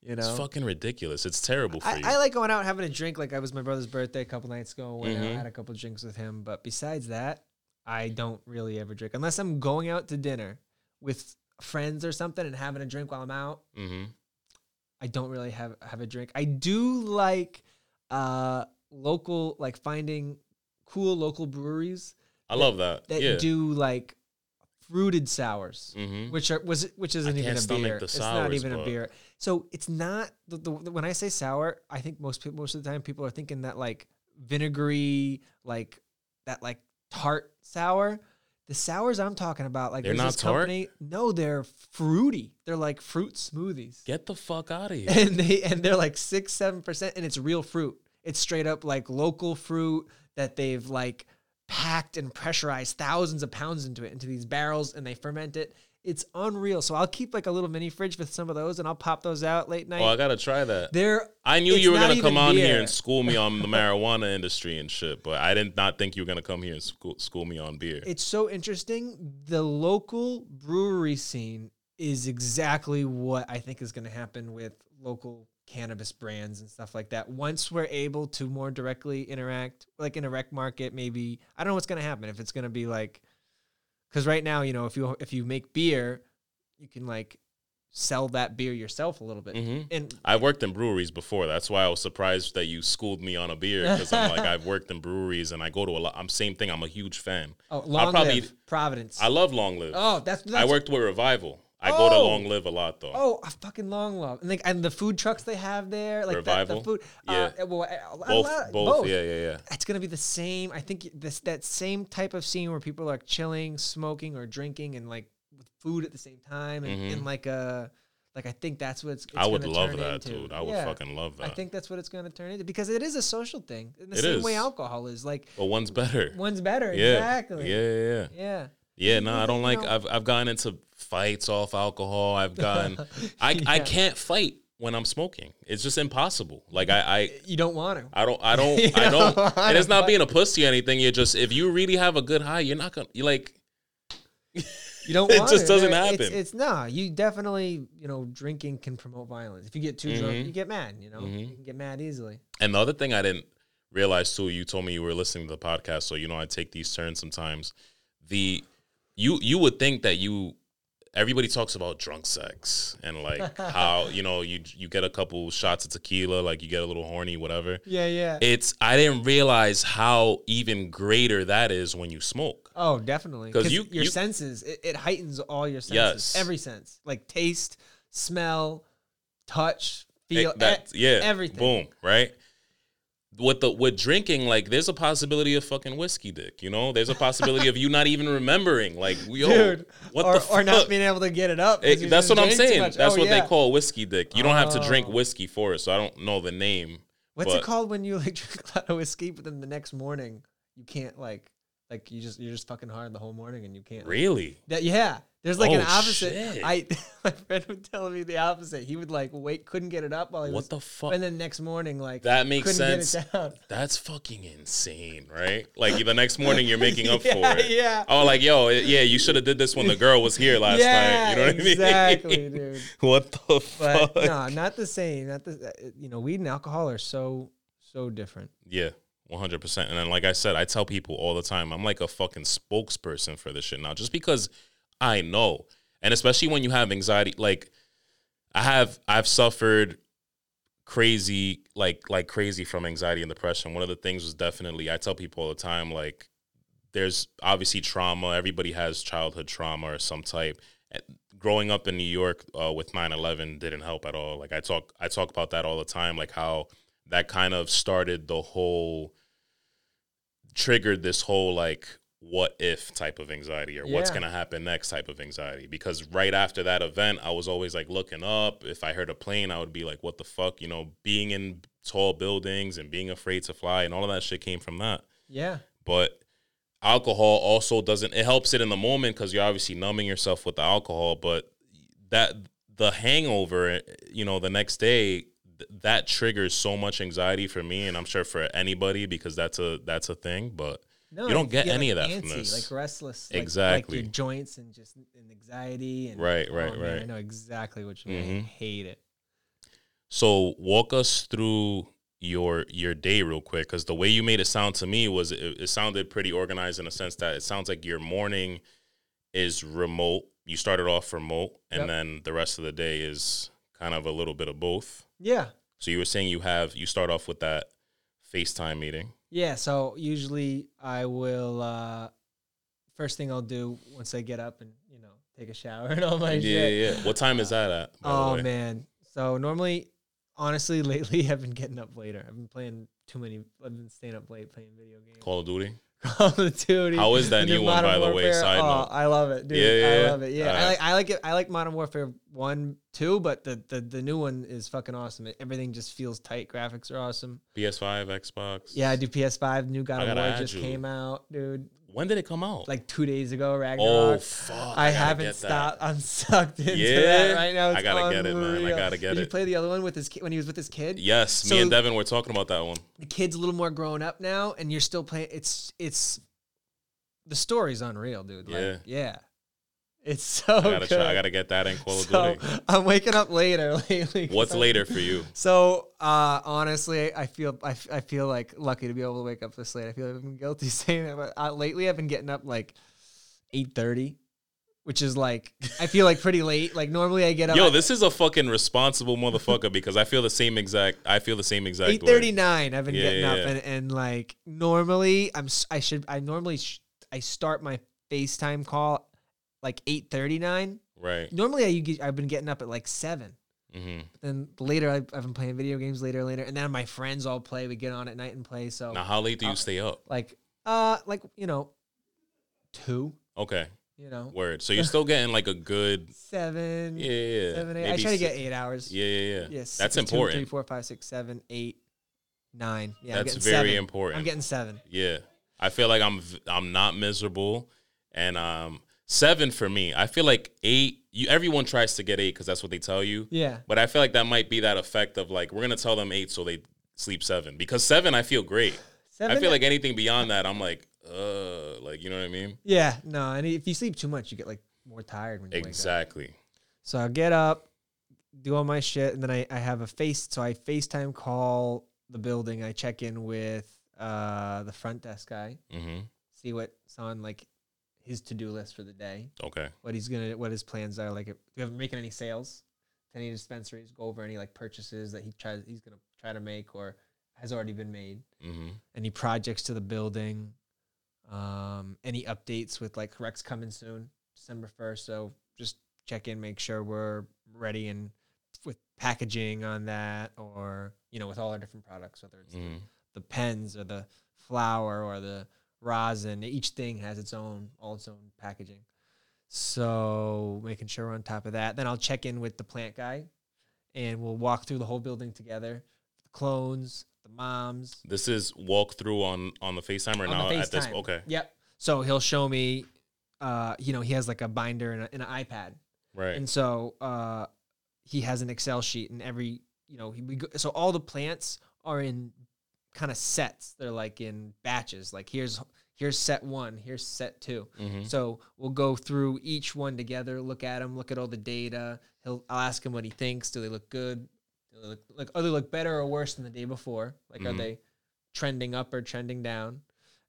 You know, it's fucking ridiculous. It's terrible for I, you. I like going out and having a drink. Like I was my brother's birthday a couple nights ago. Went out, Mhm. had a couple drinks with him. But besides that, I don't really ever drink unless I'm going out to dinner with friends or something and having a drink while I'm out. hmm I don't really have have a drink. I do like uh local like finding cool local breweries I love that. that yeah. do like fruited sours. hmm which are was which isn't even can't a beer. the it's not sours, even a beer. So it's not the, the, when I say sour, I think most people most of the time people are thinking that like vinegary, like that like tart sour. The sours I'm talking about, like They're not tart? company. No, they're fruity. They're like fruit smoothies, Get the fuck out of here. and they and they're like six seven percent, and it's real fruit. It's straight up like local fruit that they've like packed and pressurized thousands of pounds into it into these barrels and they ferment it. It's unreal. So I'll keep like a little mini fridge with some of those and I'll pop those out late night. oh, I gotta try that. They're I knew you were gonna come on here and school me on the marijuana industry and shit, but I did not think you were gonna come here and school, school me on beer. it's so interesting. The local brewery scene is exactly what I think is to happen with local cannabis brands and stuff like that. Once we're able to more directly interact, like in a rec market, maybe I don't know what's going to happen. If it's going to be like, because right now, you know, if you if you make beer, you can like sell that beer yourself a little bit. Mhm. And I worked in breweries before. That's why I was surprised that you schooled me on a beer because I'm like I've worked in breweries and I go to a lot. I'm same thing. I'm a huge fan. oh, long probably- live Providence. I love Long Live. oh, that's, that's I worked with Revival. I go to Oh! Long Live a lot though. Oh, I fucking long Live, and like and the food trucks they have there, like that, the Revival? food. Yeah. Uh, well, a- a both, lot- both, yeah, yeah, yeah. It's gonna be the same. I think this that same type of scene where people are like chilling, smoking, or drinking, and like with food at the same time, and, Mhm. and like uh like I think that's what it's. it's I would love that, into. dude. I would Yeah. fucking love that. I think that's what it's gonna turn into because it is a social thing in the It same way alcohol is. Like but one's better. one's better. yeah, Exactly. yeah, yeah, yeah. Yeah. Yeah, no, I don't like. I've I've gotten into fights off alcohol. I've gotten. I I can't fight when I'm smoking. It's just impossible. Like I I. You don't want to. I don't. I don't. I don't. don't And it's not being a pussy or anything. You're just if you really have a good high, you're not gonna. You like. You don't. Want to it just doesn't There- happen. It's, it's nah. You definitely, you know, drinking can promote violence. If you get too drunk, Mhm. you get mad. You know, Mhm. you can get mad easily. And the other thing I didn't realize too, you told me you were listening to the podcast, so you know I take these turns sometimes. The you you would think that you everybody talks about drunk sex and like how you know you you get a couple shots of tequila, like you get a little horny, whatever. Yeah, yeah. It's I didn't realize how even greater that is when you smoke. oh, definitely because you- your you- senses, it, it heightens all your senses. Yes. Every sense, like taste, smell, touch, feel. It- that- e- yeah, everything. Boom, right? With the with drinking, like there's a possibility of fucking whiskey dick. You know, there's a possibility of you not even remembering. Like, yo, Dude, what or, the fuck? or not being able to get it up. Eh, it- that's what I'm saying. That's Oh, what yeah. they call whiskey dick. You don't have to drink Oh. whiskey for it, so I don't know the name. What's but- it called when you like drink a lot of whiskey, but then the next morning you can't like, like you just you're just fucking hard the whole morning and you can't. Really? That yeah. There's like an Oh, opposite. shit. I my friend would tell me the opposite. He would like wait, couldn't get it up while he was. What the fuck? And then next morning, like That makes couldn't sense. get it down. That's fucking insane, right? Like the next morning you're making up yeah, for it. Yeah. Oh, like yo, yeah, you should have did this when the girl was here last yeah, night. You know what I mean? exactly, dude. what the But fuck? no, not the same. Not the uh, you know, weed and alcohol are so so different. Yeah, one hundred percent. And then, like I said, I tell people all the time, I'm like a fucking spokesperson for this shit now, just because I know, and especially when you have anxiety, like I have, I've suffered crazy, like like crazy from anxiety and depression. One of the things was definitely, I tell people all the time, like there's obviously trauma. Everybody has childhood trauma or some type. Growing up in New York uh, with 9/11 didn't help at all. Like I talk, I talk about that all the time, like how that kind of started the whole triggered this whole like what if type of anxiety or what's going to happen next type of anxiety. Because right after that event I was always like looking up. If I heard a plane I would be like what the fuck? You know being in tall buildings and being afraid to fly and all of that shit came from that. Yeah. but alcohol also doesn't it helps it in the moment because you're obviously numbing yourself with the alcohol but that the hangover eh, you know the next day th- that triggers so much anxiety for me and i'm sure for anybody because that's a that's a thing but No, You don't get like, any of that from this. Like restless. like- Exactly. Like your joints and just and anxiety and Right, oh, right, man, right. I know exactly what you mean. I Mhm. hate it. so walk us through your your day real quick because the way you made it sound to me was it, it sounded pretty organized in a sense that it sounds like your morning is remote you started off remote and Yep. then the rest of the day is kind of a little bit of both Yeah. So you were saying you have you start off with that FaceTime meeting. Yeah, so usually I will uh first thing I'll do once I get up and, you know, take a shower and all my yeah, shit. yeah. What time is that at? Oh man. So normally honestly lately I've been getting up later. I've been playing too many I've been staying up late playing video games. Call of Duty. Call of Duty. How is that new one, Modern by the way? Side oh, note. I love it, dude. Yeah, yeah, I love it. Yeah, I like I like it. I like Modern Warfare one, two, but the the, the new one is fucking awesome. It, everything just feels tight. Graphics are awesome. PS5, Xbox. Yeah, I do PS5. New God I of War just you. came out, dude. When did it come out? Like two days ago, Ragnarok. oh fuck! I, gotta haven't stopped. I'm sucked into Yeah? that right now. I gotta get it, man. I gotta get it. Did you play the other one with his kid when he was with his kid? Yes, me and Devin were talking about that one. the kid's a little more grown up now, and you're still playing. It's it's the story's unreal, dude. Like, Yeah. yeah, it's so I gotta good. try. I gotta get that in Call so. I'm waking up later lately. What's I'm- later for you? So uh, honestly, I feel I, I feel like lucky to be able to wake up this late. I feel like I've been guilty saying that, but uh, lately I've been getting up like eight thirty. which is like I feel like pretty late. Like normally I get up Yo, this is a fucking responsible motherfucker because I feel the same exact. I feel the same exact. eight thirty nine. I've been Yeah, getting yeah, up yeah. and and like normally I'm I should I normally sh- I start my FaceTime call like eight thirty nine. Right. Normally I you get- I've been getting up at like seven. hmm Then later I, I've been playing video games later and later, and then my friends all play. We get on at night and play. So Now, how late do you stay up? like uh like you know two. Okay. You know Word. So you're still getting like a good. seven. Yeah, yeah. yeah. Seven, eight. I try to get eight hours. Yeah, yeah, yeah. Yes. That's important. Three, four, five, six, seven, eight, nine. Yeah, That's very seven. important. I'm getting seven. Yeah, I feel like I'm I'm not miserable, and um seven for me. I feel like eight. You everyone tries to get eight because that's what they tell you. Yeah. But I feel like that might be that effect of like we're gonna tell them eight so they sleep seven because seven I feel great. Seven. I feel like anything beyond that I'm like uh like you know what I mean. yeah, no, and if you sleep too much, you get like more tired when you wake up. Exactly. So I get up, do all my shit, and then I, I have a face. So I FaceTime call the building. I check in with uh the front desk guy, Mm-hmm. see what's on like his to do list for the day, Okay. what he's gonna, what his plans are. Like, if we haven't making any sales to any dispensaries, go over any like purchases that he tries, he's gonna try to make or has already been made. Mm-hmm. Any projects to the building, um, any updates with like rec coming soon, December first. So just check in, make sure we're ready and with packaging on that, or you know, with all our different products, whether it's Mm-hmm. the pens or the flour or the rosin. Each thing has its own, all its own packaging. So making sure we're on top of that. Then I'll check in with the plant guy, and we'll walk through the whole building together. The clones, the moms. This is walk through on on the FaceTime right on now at this. Okay. Yep. So he'll show me. Uh, you know, he has like a binder and, a, and an iPad, Right. and so uh, he has an Excel sheet, and every you know, he, we go, so all the plants are in kind of sets. They're like in batches. Like here's here's set one, here's set 2 mm-hmm. So we'll go through each one together, look at them, look at all the data. He'll I'll ask him what he thinks. Do they look good? Do they look like are they look better or worse than the day before? Like are Mhm. they trending up or trending down?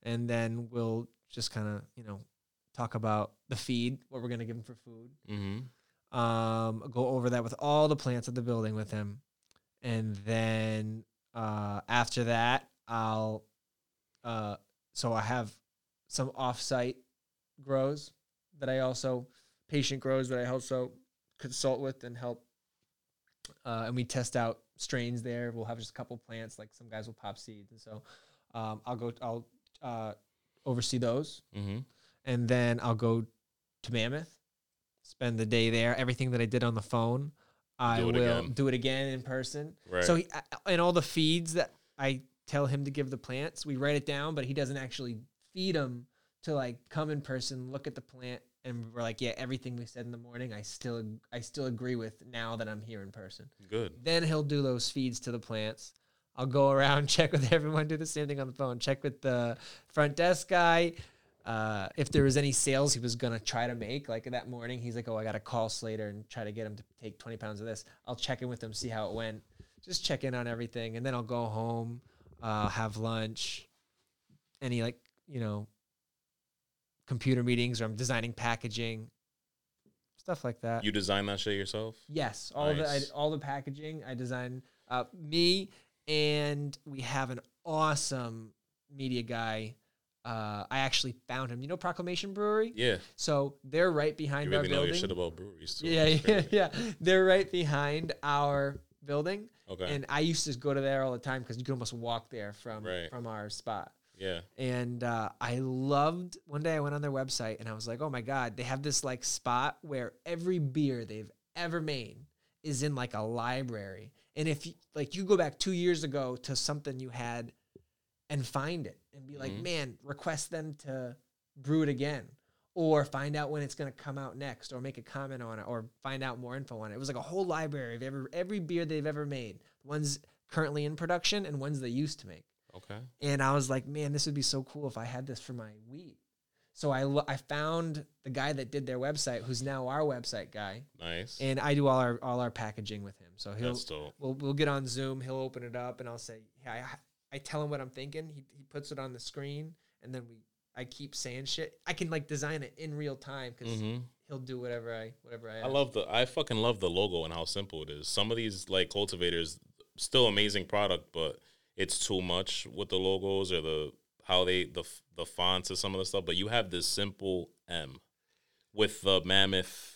And then we'll just kind of you know talk about the feed, what we're gonna give him for food Mm-hmm. um, go over that with all the plants of the building with him, and then uh, after that, I'll uh, so I have some offsite grows that I also patient grows that I also consult with and help, uh, and we test out strains there. We'll have just a couple plants, like some guys will pop seeds, and so um, I'll go I'll uh, oversee those Mm-hmm. and then I'll go to Mammoth, spend the day there. Everything that I did on the phone, I Do will again. do it again in person. Right. So, he, and all the feeds that I tell him to give the plants, we write it down, but he doesn't actually feed them to like come in person, look at the plant, and we're like, yeah, everything we said in the morning, I still I still agree with now that I'm here in person. Good. Then he'll do those feeds to the plants. I'll go around, check with everyone, do the same thing on the phone, check with the front desk guy. Uh, if there was any sales he was gonna try to make, like that morning, he's like, "Oh, I got to call Slater and try to get him to take twenty pounds of this." I'll check in with him, see how it went, just check in on everything, and then I'll go home, uh, have lunch, any like you know, computer meetings or I'm designing packaging, stuff like that. You design that shit yourself? Yes, all of the I, all the packaging I design. Uh, me and we have an awesome media guy. Uh, I actually found him. You know Proclamation Brewery? Yeah. So they're right behind You our really know your building. shit about breweries too. yeah, yeah, yeah. They're right behind our building, Okay. and I used to go to there all the time because you could almost walk there from Right. from our spot. yeah. And uh, I loved. One day I went on their website and I was like, "Oh my god!" They have this like spot where every beer they've ever made is in like a library. And if you, like you go back two years ago to something you had and find it and be like, Mhm. "Man, request them to brew it again." Or find out when it's gonna come out next, or make a comment on it, or find out more info on it. It was like a whole library of every every beer they've ever made, ones currently in production and ones they used to make. Okay. And I was like, man, this would be so cool if I had this for my weed. So I, lo- I found the guy that did their website, who's now our website guy, Nice. and I do all our all our packaging with him. So he'll That's dope. we'll we'll get on Zoom. He'll open it up, and I'll say, yeah, I, I tell him what I'm thinking. He he puts it on the screen, and then we I keep saying shit. I can like design it in real time because Mm-hmm. he'll do whatever I whatever I. I ask. love the I fucking love the logo and how simple it is. Some of these like cultivators still amazing product, but it's too much with the logos or the how they the the fonts and some of the stuff. But you have this simple M with the mammoth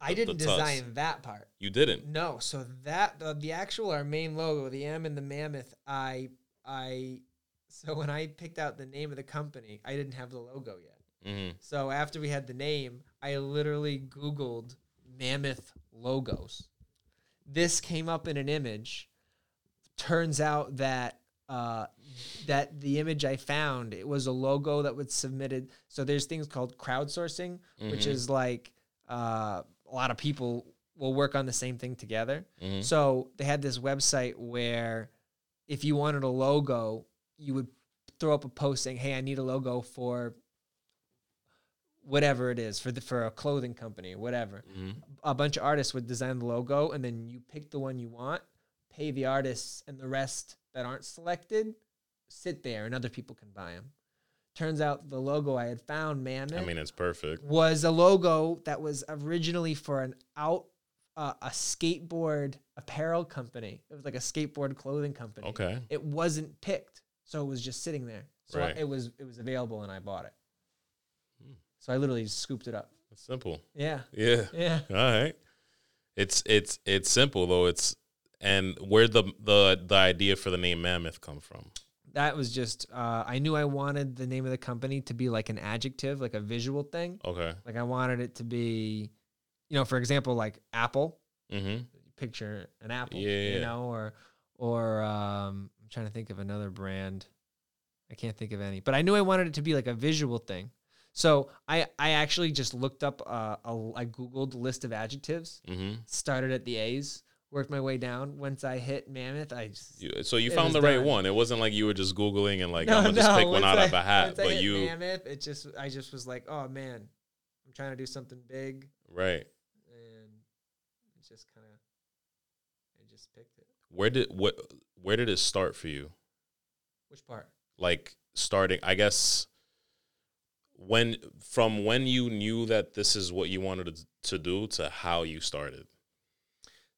I didn't design that part. You didn't. No, so that the, the actual our main logo, the M and the mammoth, I I so when I picked out the name of the company, I didn't have the logo yet. hmm So after we had the name, I literally Googled mammoth logos. This came up in an image. Turns out that uh, that the image I found it was a logo that was submitted. So there's things called crowdsourcing, which Mhm. is like uh, a lot of people will work on the same thing together. hmm So they had this website where if you wanted a logo, you would throw up a post saying, "Hey, I need a logo for whatever it is for the for a clothing company, whatever." hmm A bunch of artists would design the logo, and then you pick the one you want, pay the artists, and the rest that aren't selected sit there, and other people can buy them. Turns out the logo I had found, man, I mean, it's perfect. was a logo that was originally for an out uh, a skateboard apparel company. It was like a skateboard clothing company. Okay. It wasn't picked, so it was just sitting there. So Right. it was it was available, and I bought it. Hmm. So I literally just scooped it up. It's simple. Yeah, Yeah. yeah. All right. It's it's it's simple though. It's and where the the the idea for the name Mammoth come from? That was just uh, I knew I wanted the name of the company to be like an adjective, like a visual thing. Okay. Like I wanted it to be, you know, for example, like Apple. Mm-hmm. picture an apple, Yeah, you yeah. know, or or um, I'm trying to think of another brand. I can't think of any, but I knew I wanted it to be like a visual thing. So I I actually just looked up uh, a I googled list of adjectives, Mm-hmm. started at the A's, worked my way down. Once I hit mammoth, I just You, so you found the right done. one. It wasn't like you were just googling and like I'm gonna just pick one out I- of a hat. But you mammoth, it just I just was like, oh man, I'm trying to do something big, right. and it just kind of I just picked it. Where did what? Where did it start for you? Which part? Like starting, I guess. When from when you knew that this is what you wanted to, to do to how you started,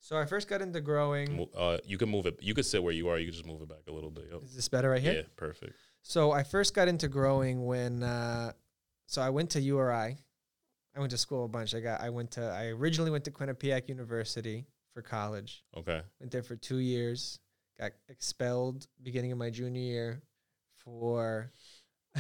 So I first got into growing. Uh, you can move it. You could sit where you are. You can just move it back a little bit. Yep. Is this better right here? Yeah, perfect. So I first got into growing when uh, so I went to URI. I went to school a bunch. I got I went to I originally went to Quinnipiac University for college. Okay. Went there for two years. Got expelled beginning of my junior year for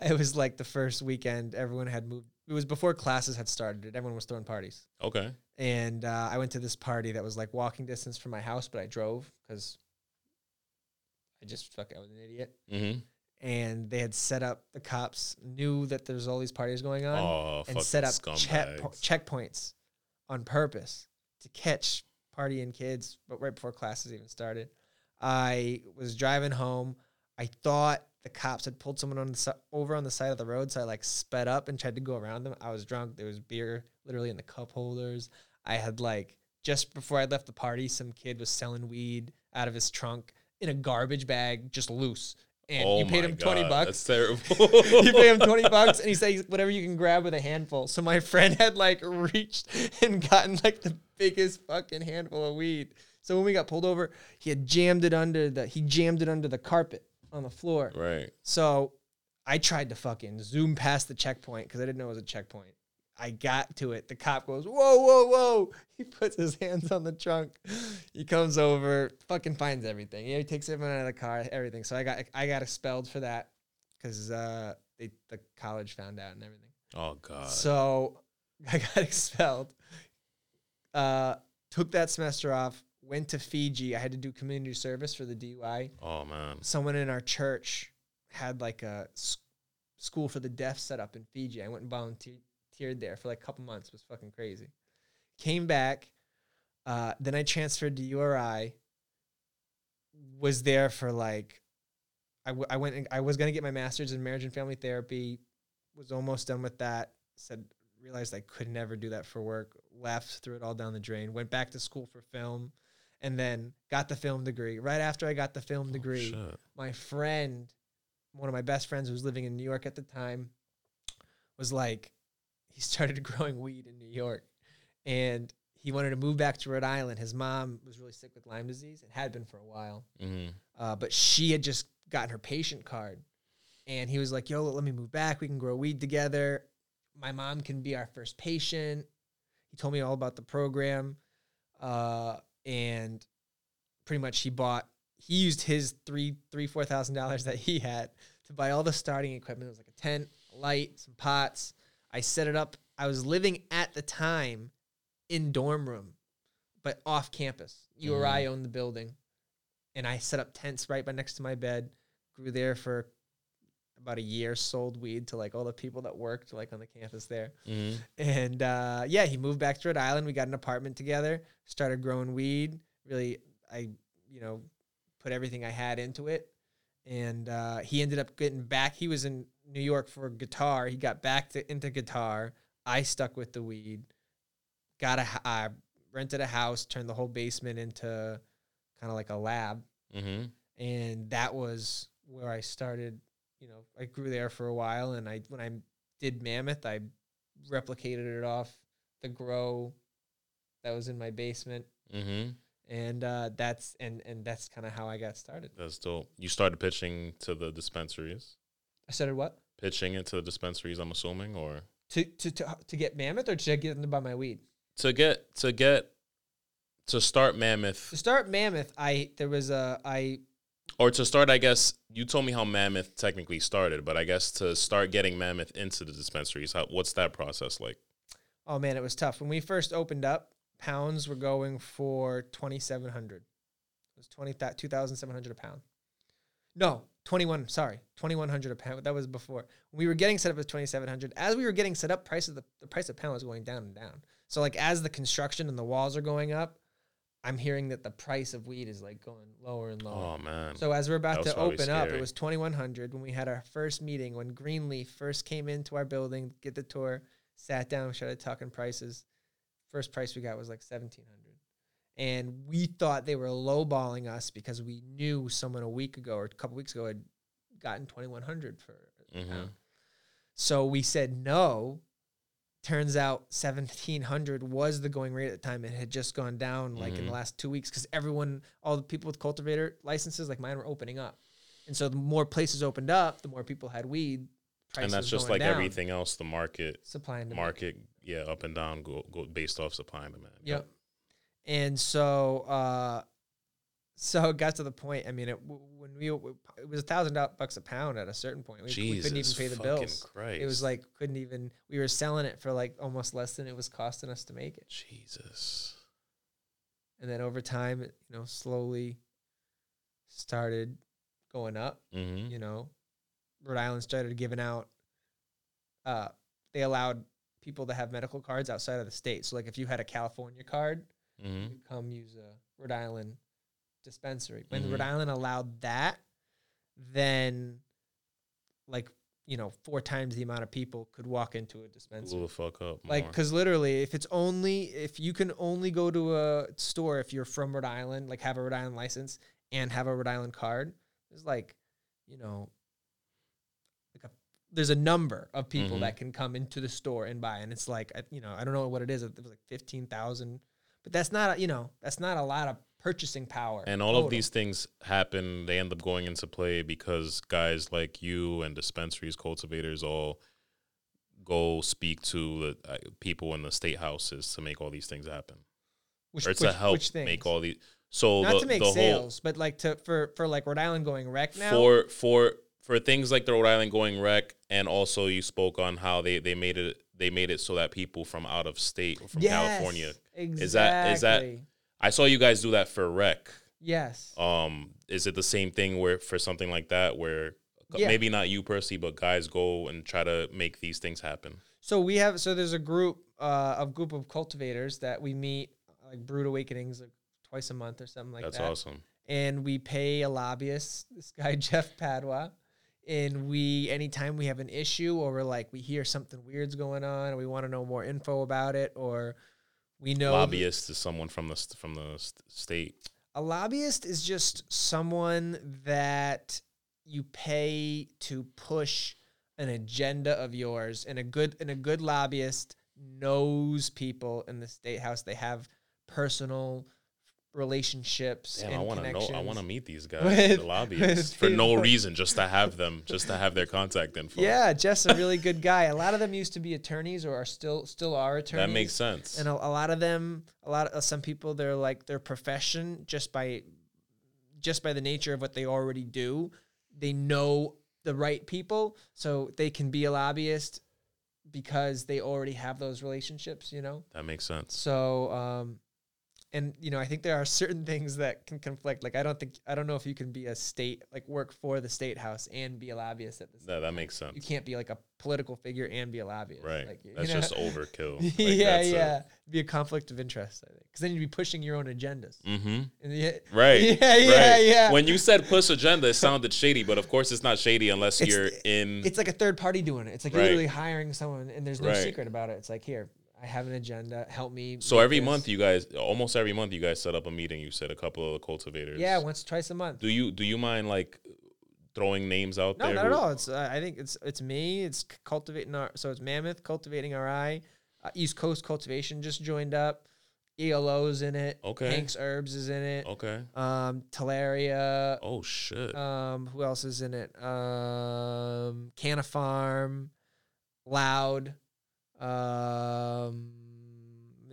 it was like the first weekend everyone had moved. It was before classes had started. Everyone was throwing parties. Okay. And uh, I went to this party that was like walking distance from my house, but I drove because I just fuck I was an idiot. Mm-hmm. And they had set up the cops knew that there's all these parties going on Oh, and set up check, checkpoints on purpose to catch partying kids, but right before classes even started. I was driving home. I thought the cops had pulled someone on the over on the side of the road, so I like sped up and tried to go around them. I was drunk. There was beer literally in the cup holders. I had like just before I left the party, some kid was selling weed out of his trunk in a garbage bag, just loose. And oh you paid him twenty bucks That's terrible. you pay him 20 bucks and he says whatever you can grab with a handful. So my friend had like reached and gotten like the biggest fucking handful of weed. So when we got pulled over, he had jammed it under the he jammed it under the carpet on the floor. right. So I tried to fucking zoom past the checkpoint because I didn't know it was a checkpoint. I got to it. The cop goes, whoa, whoa, whoa. He puts his hands on the trunk. He comes over, fucking finds everything. Yeah, he takes everyone out of the car, everything. So I got I got expelled for that because uh, they the college found out and everything. Oh God. So I got expelled. Uh, took that semester off. Went to Fiji. I had to do community service for the DUI oh man. someone in our church had like a school for the deaf set up in Fiji. I went and volunteered there for like a couple months. It was fucking crazy. Came back. Uh, then I transferred to URI. Was there for like, I, w- I went. And, I was gonna get my master's in marriage and family therapy. Was almost done with that. Said realized I could never do that for work. Left, threw it all down the drain. Went back to school for film, and then got the film degree. Right after I got the film degree, Oh, Shit. my friend, one of my best friends who was living in New York at the time, was like, he started growing weed in New York, and he wanted to move back to Rhode Island. His mom was really sick with Lyme disease and had been for a while, hmm uh, but she had just gotten her patient card, and he was like, "Yo, let me move back. We can grow weed together. My mom can be our first patient." He told me all about the program, uh, and pretty much he bought. He used his three, three, four thousand dollars that he had to buy all the starting equipment. It was like a tent, a light, some pots. I set it up. I was living at the time in dorm room, but off campus. URI owned the building, and I set up tents right by next to my bed. Grew there for about a year. Sold weed to like all the people that worked like on the campus there. hmm And uh, yeah, he moved back to Rhode Island. We got an apartment together. Started growing weed. Really, I you know put everything I had into it. And uh, he ended up getting back. He was in New York for guitar. He got back to, into guitar. I stuck with the weed. Got a uh, rented a house. Turned the whole basement into kind of like a lab. hmm And that was where I started. You know, I grew there for a while, and I when I did Mammoth, I replicated it off the grow that was in my basement, hmm and uh, that's and and that's kind of how I got started. That's dope. You started pitching to the dispensaries, I started what pitching it to the dispensaries. I'm assuming, or to to to, to get Mammoth or to get them to buy my weed. to get to get to start Mammoth To start Mammoth, I there was a I or to start. I guess you told me how Mammoth technically started, but I guess to start getting Mammoth into the dispensaries, how, what's that process like? oh man, it was tough when we first opened up. Pounds were going for twenty seven hundred. It was two thousand seven hundred a pound. No, twenty one. Sorry, twenty one hundred a pound. That was before when we were getting set up as twenty seven hundred. As we were getting set up, price of the the price of pound was going down and down. So like as the construction and the walls are going up, I'm hearing that the price of weed is like going lower and lower. Oh man, So as we're about to open up, it was 2100 when we had our first meeting when Greenleaf first came into our building, get the tour, sat down, started talking prices. First price we got was like 1700. And we thought they were lowballing us because we knew someone a week ago or a couple weeks ago had gotten 2100 for a Mhm. So we said no. Turns out 1700 was the going rate at the time. It had just gone down like in the Mhm. last two weeks because everyone, all the people with cultivator licenses like mine were opening up. And so the more places opened up, the more people had weed. And that's just like down. everything else. The market, Supply and demand. market, yeah, up and down, go, go based off supply and demand. Yep. And so, uh, so it got to the point. I mean, it, when we it was a thousand bucks a pound at a certain point. We, we couldn't even pay the bills. Christ. It was like couldn't even. We were selling it for like almost less than it was costing us to make it. Jesus. And then over time, it, you know, slowly started going up. Mm-hmm. You know, Rhode Island started giving out. Uh, they allowed people that have medical cards outside of the state. So, like, if you had a California card, Mm-hmm. you come use a Rhode Island dispensary. When Mhm. Rhode Island allowed that, then like you know four times the amount of people could walk into a dispensary. Blew the fuck up. Like, because literally, if it's only if you can only go to a store if you're from Rhode Island, like have a Rhode Island license and have a Rhode Island card, there's like, you know, there's a number of people Mhm. that can come into the store and buy, and it's like, you know, I don't know what it is. It was like fifteen thousand, but that's not, you know, that's not a lot of purchasing power. And all total. of these things happen, they end up going into play because guys like you and dispensaries, cultivators all go speak to the uh, people in the state houses to make all these things happen. which, or to which- help which make all these. So not the, to make the whole sales, but like to for for like Rhode Island going rec now. for for for things like the Rhode Island going rec, and also you spoke on how they they made it they made it so that people from out of state from Yes, California. exactly. Is that- is that- I saw you guys do that for rec. yes? Um, is it the same thing where for something like that where Yeah. maybe not you personally, but guys go and try to make these things happen? So we have so there's a group uh a group of cultivators that we meet like Brewed Awakenings like twice a month or something like That's that. That's awesome. And we pay a lobbyist, this guy Jeff Padwa. And we anytime we have an issue or we're like we hear something weird's going on or we want to know more info about it or we know Lobbyist is someone from the from the state. a lobbyist is just someone that you pay to push an agenda of yours and a good and a good lobbyist knows people in the state house they have personal relationships Damn, and I want to know. I want to meet these guys, with- the lobbyists, for no reason, just to have them, just to have their contact info. yeah jeff's a really good guy a lot of them used to be attorneys or are still still are attorneys that makes sense. and a, a lot of them a lot of some people they're like their profession just by just by the nature of what they already do they know the right people so they can be a lobbyist because they already have those relationships you know that makes sense. so um and you know i think there are certain things that can conflict like i don't think i don't know if you can be a state like work for the state house and be a lobbyist at the same That that makes sense. you can't be like a political figure and be a lobbyist Right. like, you that's know? just overkill. Like, yeah, yeah. be a conflict of interest, I think, because then you'd be pushing your own agendas. Mm-hmm. Yeah, Right. Yeah, yeah, right. yeah. When you said push agenda, it sounded shady, but of course it's not shady unless It's- you're in. it's like a third party doing it. It's like you're Right. literally hiring someone, and there's no Right. secret about it. It's like here, I have an agenda. Help me. So every this." month, you guys, almost every month, you guys set up a meeting. You said a couple of the cultivators. yeah, once twice a month. Do you do you mind like throwing names out No, there? No, not at all. It's uh, I think it's it's me. It's cultivating our so it's Mammoth cultivating our eye. Uh, East Coast Cultivation just joined up. ELO's in it. Okay. Hanks Herbs is in it. Okay. Um, Talaria. Oh shit. Um, who else is in it? Um, Canna Farm, Loud. Um,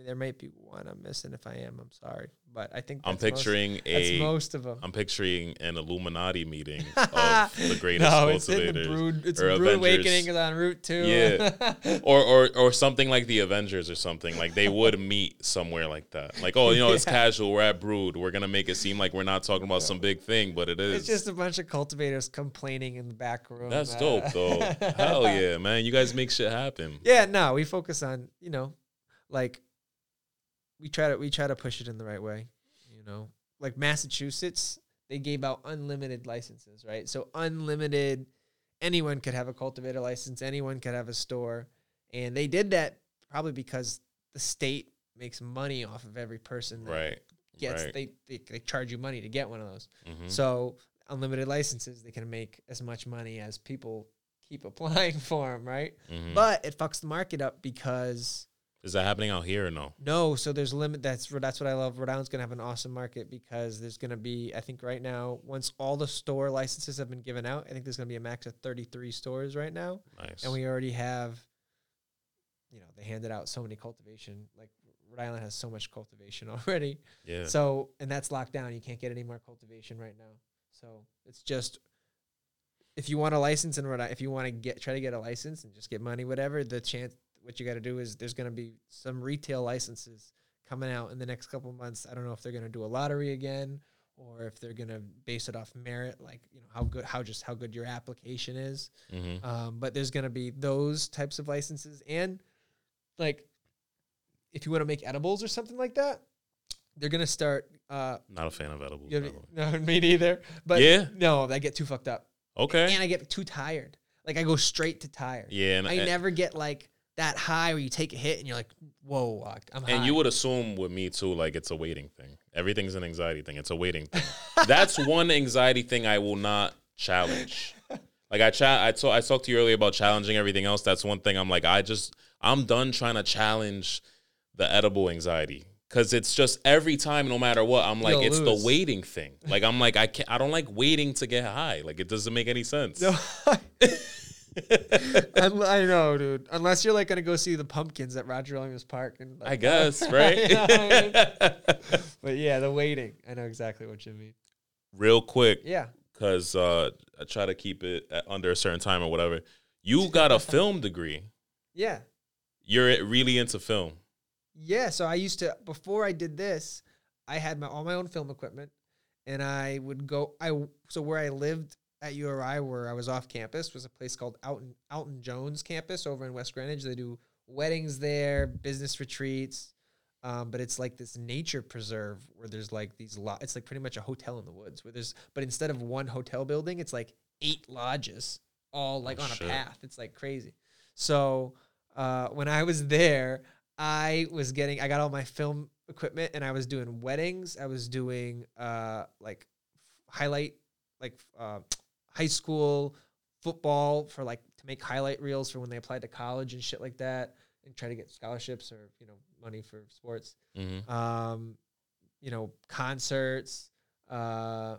there might be one I'm missing. If I am, I'm sorry, but I think I'm most- picturing that's a. most of them. I'm picturing an Illuminati meeting of the greatest no, it's in the cultivators. Brewed. It's or Brewed. Awakening is on Route Two. Yeah. or, or or something like the Avengers or something. Like they would meet somewhere like that. Like, oh, you know, it's casual. We're at Brewed. We're gonna make it seem like we're not talking about some big thing, but it is. it's just a bunch of cultivators complaining in the back room. That's uh, dope though. Hell yeah, man. You guys make shit happen. Yeah, no, we focus on you know, like we try to we try to push it in the right way. You know, like Massachusetts, they gave out unlimited licenses, right? So unlimited, anyone could have a cultivator license, anyone could have a store, and they did that probably because the state makes money off of every person that Right. gets. right. They, they they charge you money to get one of those. Mhm. So unlimited licenses, they can make as much money as people keep applying for them, right? Mhm. But it fucks the market up because is that happening out here or no? no, so there's a limit. That's that's what I love. Rhode Island's gonna have an awesome market because there's gonna be. I think right now, once all the store licenses have been given out, I think there's gonna be a max of 33 stores right now, Nice. and we already have. You know, they handed out so many cultivation. Like Rhode Island has so much cultivation already. yeah. So and that's locked down. You can't get any more cultivation right now. So it's just if you want a license in Rhode Island, if you want to get try to get a license and just get money, whatever, the chance what you got to do is there's going to be some retail licenses coming out in the next couple of months. I don't know if they're going to do a lottery again or if they're going to base it off merit, like you know how good how just how good your application is. hmm Um, but there's going to be those types of licenses and like if you want to make edibles or something like that, they're going to start uh, Not a fan of edibles. you know, no, me neither. But Yeah? no, I get too fucked up, Okay. and I get too tired. Like I go straight to tired. yeah, and, I and, never get like that high where you take a hit and you're like, whoa, I'm high. and you would assume with me too, like it's a waiting thing. Everything's an anxiety thing. It's a waiting thing. That's one anxiety thing I will not challenge. Like I chat, I talk, I talked to you earlier about challenging everything else. That's one thing I'm like, I just, I'm done trying to challenge the edible anxiety because it's just every time, no matter what, I'm like, You'll it's lose. the waiting thing. Like I'm like, I can't, I don't like waiting to get high. Like it doesn't make any sense. No. Un- I know, dude. Unless you're like gonna go see the pumpkins at Roger Williams Park, and like, I guess, right? I mean? but yeah, the waiting. I know exactly what you mean. Real quick, Yeah. because uh, I try to keep it at under a certain time or whatever. You got a film degree. Yeah. You're really into film. Yeah, so I used to before I did this, I had my all my own film equipment, and I would go. I so where I lived at URI, where I was off campus, was a place called Alton Alton Jones campus over in West Greenwich. They do weddings there, business retreats, um, but it's like this nature preserve where there's like these lot. It's like pretty much a hotel in the woods where there's, but instead of one hotel building, it's like eight lodges all like Oh, on a path. It's like crazy. So uh, when I was there, I was getting I got all my film equipment and I was doing weddings. I was doing uh like highlight like uh, high school football for like to make highlight reels for when they applied to college and shit like that, and try to get scholarships or you know money for sports. Mhm. Um, you know, concerts. Uh,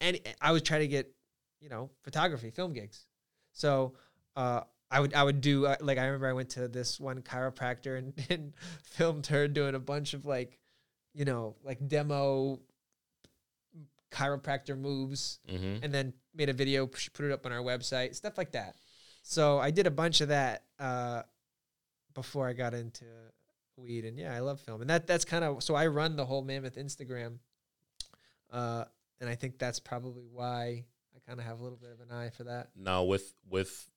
and I would try to get you know photography, film gigs. So uh, I would I would do uh, like I remember I went to this one chiropractor and, and filmed her doing a bunch of like you know like demo chiropractor moves Mhm. and then made a video put it up on our website stuff like that. So i did a bunch of that uh, before i got into weed and yeah i love film. And that that's kind of so i run the whole mammoth instagram uh, and i think that's probably why i kind of have a little bit of an eye for that. Now with with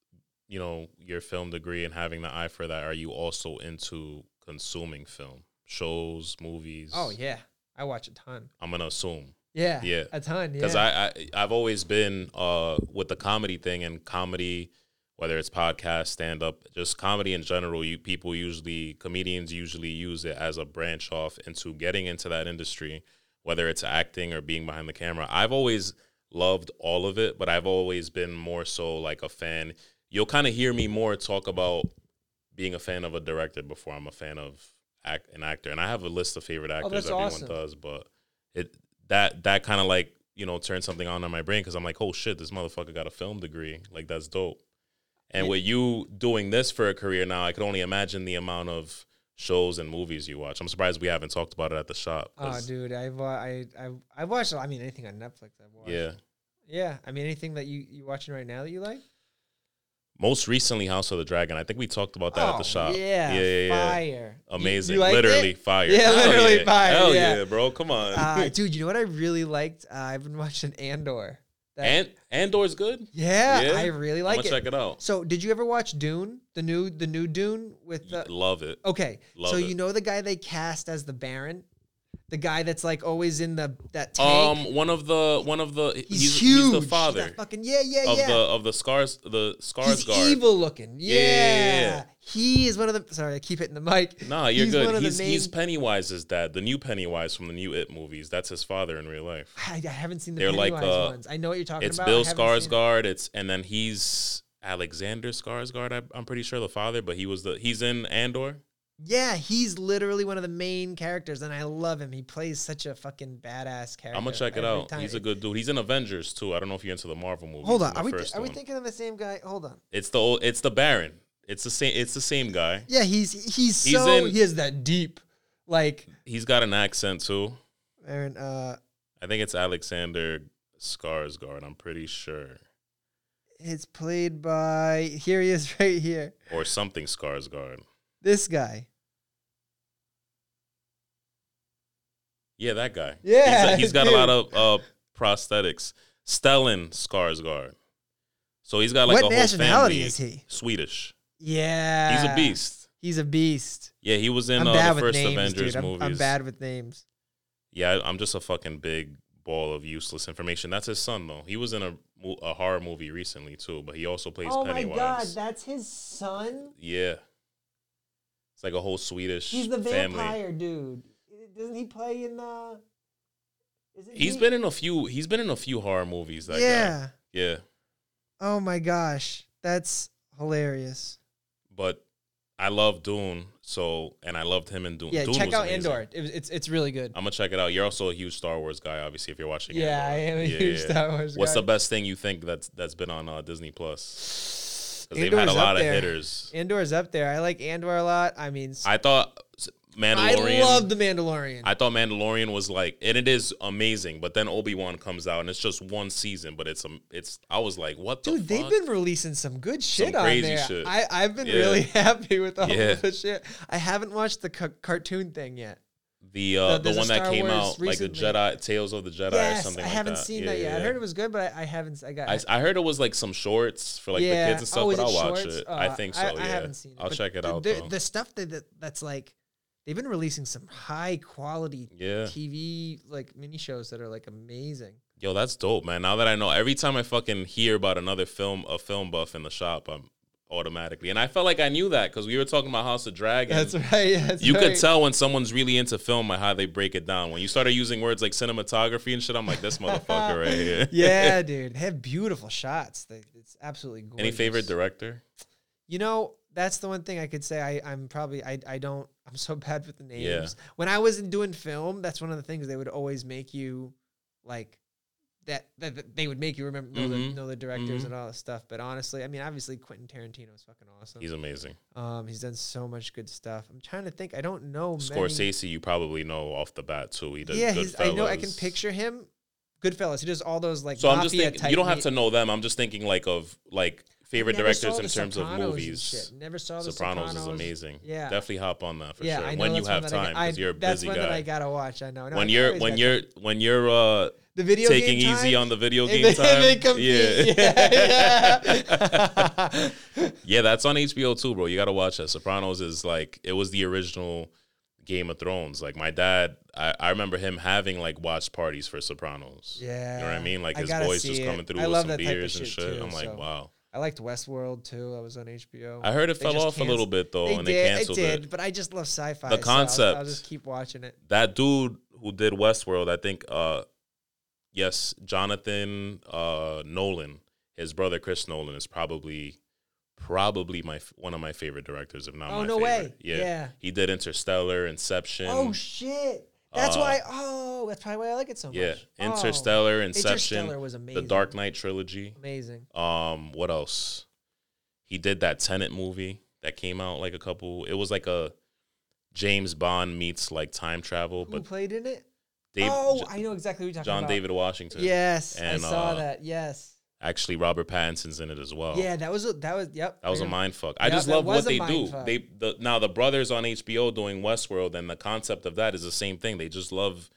you know your film degree and having the eye for that, are you also into consuming film, shows, movies? oh yeah. I watch a ton. I'm gonna assume yeah Yeah. a ton yeah because I, I I've always been uh with the comedy thing and comedy, whether it's podcast, stand up, just comedy in general. You people usually comedians usually use it as a branch off into getting into that industry, whether it's acting or being behind the camera. I've always loved all of it, but I've always been more so like a fan. You'll kind of hear me more talk about being a fan of a director before I'm a fan of act an actor, and I have a list of favorite actors. Oh, Everyone awesome. does, but it that that kind of like you know turned something on in my brain because I'm like, oh shit, this motherfucker got a film degree. Like that's dope. And Yeah. with you doing this for a career now, I could only imagine the amount of shows and movies you watch. I'm surprised we haven't talked about it at the shop. Oh, dude i've wa- i i i've watched i mean anything on netflix i've watched yeah. yeah i mean anything that you you watching right now that you like Most recently, House of the Dragon. I think we talked about that at Oh, the shop. Yeah, yeah, yeah. yeah. fire. Amazing, you liked literally it? fire. Yeah, literally yeah. fire, Hell yeah. yeah, bro. Come on. Uh, dude, you know what I really liked? Uh, I've been watching Andor. That- and Andor's good. yeah, Yeah? I really like it. check it out. So, did you ever watch Dune? The new, the new Dune with the. Love it. Okay, Love so it. you know the guy they cast as the Baron, the guy that's like always in the that tank. Um, one of the one of the he's, he's, huge. he's the father fucking yeah, yeah, of yeah. the of the scars the scars he's guard. evil looking. Yeah. Yeah, yeah, he is one of the. Sorry, I keep hitting the mic. Nah, you're He's good. He's he's main- Pennywise's dad, the new Pennywise from the new It movies. That's his father in real life. I, I haven't seen the They're like, Pennywise uh, ones. I know what you're talking It's about. I Bill. Skarsgård. It's and then he's Alexander Skarsgård. I'm pretty sure the father, but he was the he's in Andor. Yeah, he's literally one of the main characters, and I love him. He plays such a fucking badass character. I'm gonna check it out. time. He's a good dude. He's in Avengers too. I don't know if you're into the Marvel movies. Hold on, are we first are we thinking of the same guy? Hold on. It's the old, it's the Baron. It's the same. It's the same guy. Yeah, he's he's He's so in- he has that deep, like He's got an accent too. Aaron. Uh, I think it's Alexander Skarsgård. I'm pretty sure, it's played by here he is right here. or something Skarsgård. This guy. Yeah, that guy. Yeah, he's, he's got a lot of uh, prosthetics. Stellan Skarsgård. So he's got like what a whole nationality family. is he? Swedish. Yeah, He's a beast. He's a beast. Yeah, he was in I'm uh, bad the with first names, Avengers dude. I'm, movies. I'm bad with names. Yeah, I- I'm just a fucking big ball of useless information. That's his son though. He was in a, a horror movie recently too, but he also plays Oh my Pennywise. god, that's his son. Yeah. It's like a whole Swedish He's the family. vampire dude. Doesn't he play in the? Isn't He's he- been in a few he's been in a few horror movies, that yeah. guy. Yeah. Oh my gosh, that's hilarious. But I love Dune, so and I loved him in Dune. Yeah, Dune check out amazing. Andor. It was, it's it's really good. I'm gonna check it out. You're also a huge Star Wars guy, obviously, if you're watching. yeah, I am a Yeah, huge yeah. Star Wars guy. What's guy. the best thing you think that's that's been on uh, Disney Plus? Because they've had a up lot of there. hitters. Andor's up there. I like Andor a lot. I mean, I thought Mandalorian. I love the Mandalorian. I thought Mandalorian was like, and it is amazing. But then Obi Wan comes out, and it's just one season, but it's um, it's. I was like, what the Dude, they've been releasing some good shit on crazy there. shit. I, I've been Yeah. really happy with all Yeah. the shit. I haven't watched the ca- cartoon thing yet. the uh, the- the, one that came Wars out like the. Jedi Tales of the Jedi or yes, something I like haven't that. seen Yeah, that yet. I heard it was good, but I, I haven't. I got. I, I heard it was like some shorts for like the kids and stuff, oh, but I'll watch it. Uh, I think so. I, yeah, I haven't seen it. I'll check it out. The, the stuff that that's like, they've been releasing some high quality yeah, TV like mini shows that are like amazing. yo, that's dope, man. Now that I know, every time I fucking hear about another film, a film buff in the shop, I'm automatically. And I felt like I knew that because we were talking about House of Dragon. That's right. That's you right. could tell when someone's really into film by how they break it down. When you started using words like cinematography and shit, I'm like, this motherfucker right here. yeah, dude. They have beautiful shots. They, it's absolutely gorgeous. Any favorite director? You know, that's the one thing I could say. I, I'm probably I, I don't I'm so bad with the names. Yeah. When I was doing film, that's one of the things they would always make you like that that, that they would make you remember know, the, Mhm. know the directors Mhm. and all that stuff. But honestly, I mean, obviously Quentin Tarantino is fucking awesome. He's amazing. um, he's done so much good stuff. I'm trying to think. I don't know. many- Scorsese, you probably know off the bat too. He does. Yeah, he's. I know. I can picture him. Goodfellas. He does all those like. So I'm just thinking, type you don't have to know them. I'm just thinking like of like favorite directors in terms of Sopranos and movies. shit. Never saw the Sopranos, Sopranos is amazing. Yeah. definitely hop on that for yeah, sure. I know when you have one that I time, because you're a busy one guy. that I gotta watch. I know. No, when I you're always when got you're when you're uh the video taking game easy time, on the video if game they- time, they compete, yeah, yeah. Yeah, that's on HBO too, bro. You gotta watch that. Sopranos is like it was the original Game of Thrones. Like my dad, I, I remember him having like watch parties for Sopranos. Yeah. You know what I mean? Like I his voice just it. coming through I with some beers and shit, too, I'm like, so. wow. I liked Westworld too. I was on HBO. I heard it They fell off a little bit though, They and did, they canceled it it. did, but I just love sci-fi. The so I'll- I'll, just keep watching it. That dude who did Westworld, I think, uh, yes, Jonathan uh, Nolan, his brother Chris Nolan is probably probably my one of my favorite directors, if not Oh my no favorite. way! Yeah. yeah. he did Interstellar, Inception. Oh shit! That's Uh, why. Oh, that's probably why I like it so yeah, much. Yeah, Interstellar, Inception, Interstellar was the. Dark Knight trilogy. Amazing. Um, what else? He did that Tenet movie that came out like a couple. It was like a James Bond meets like time travel, Who but played in it? Dave, oh, J- I know exactly what you're talking John about. David Washington. Yes, And, I saw uh, that. Yes. Actually, Robert Pattinson's in it as well. Yeah, that was a, that was yep. That was a mind fuck. I Yeah, just love what they do. mindfuck. They the now the brothers on HBO doing Westworld, and the concept of that is the same thing. They just love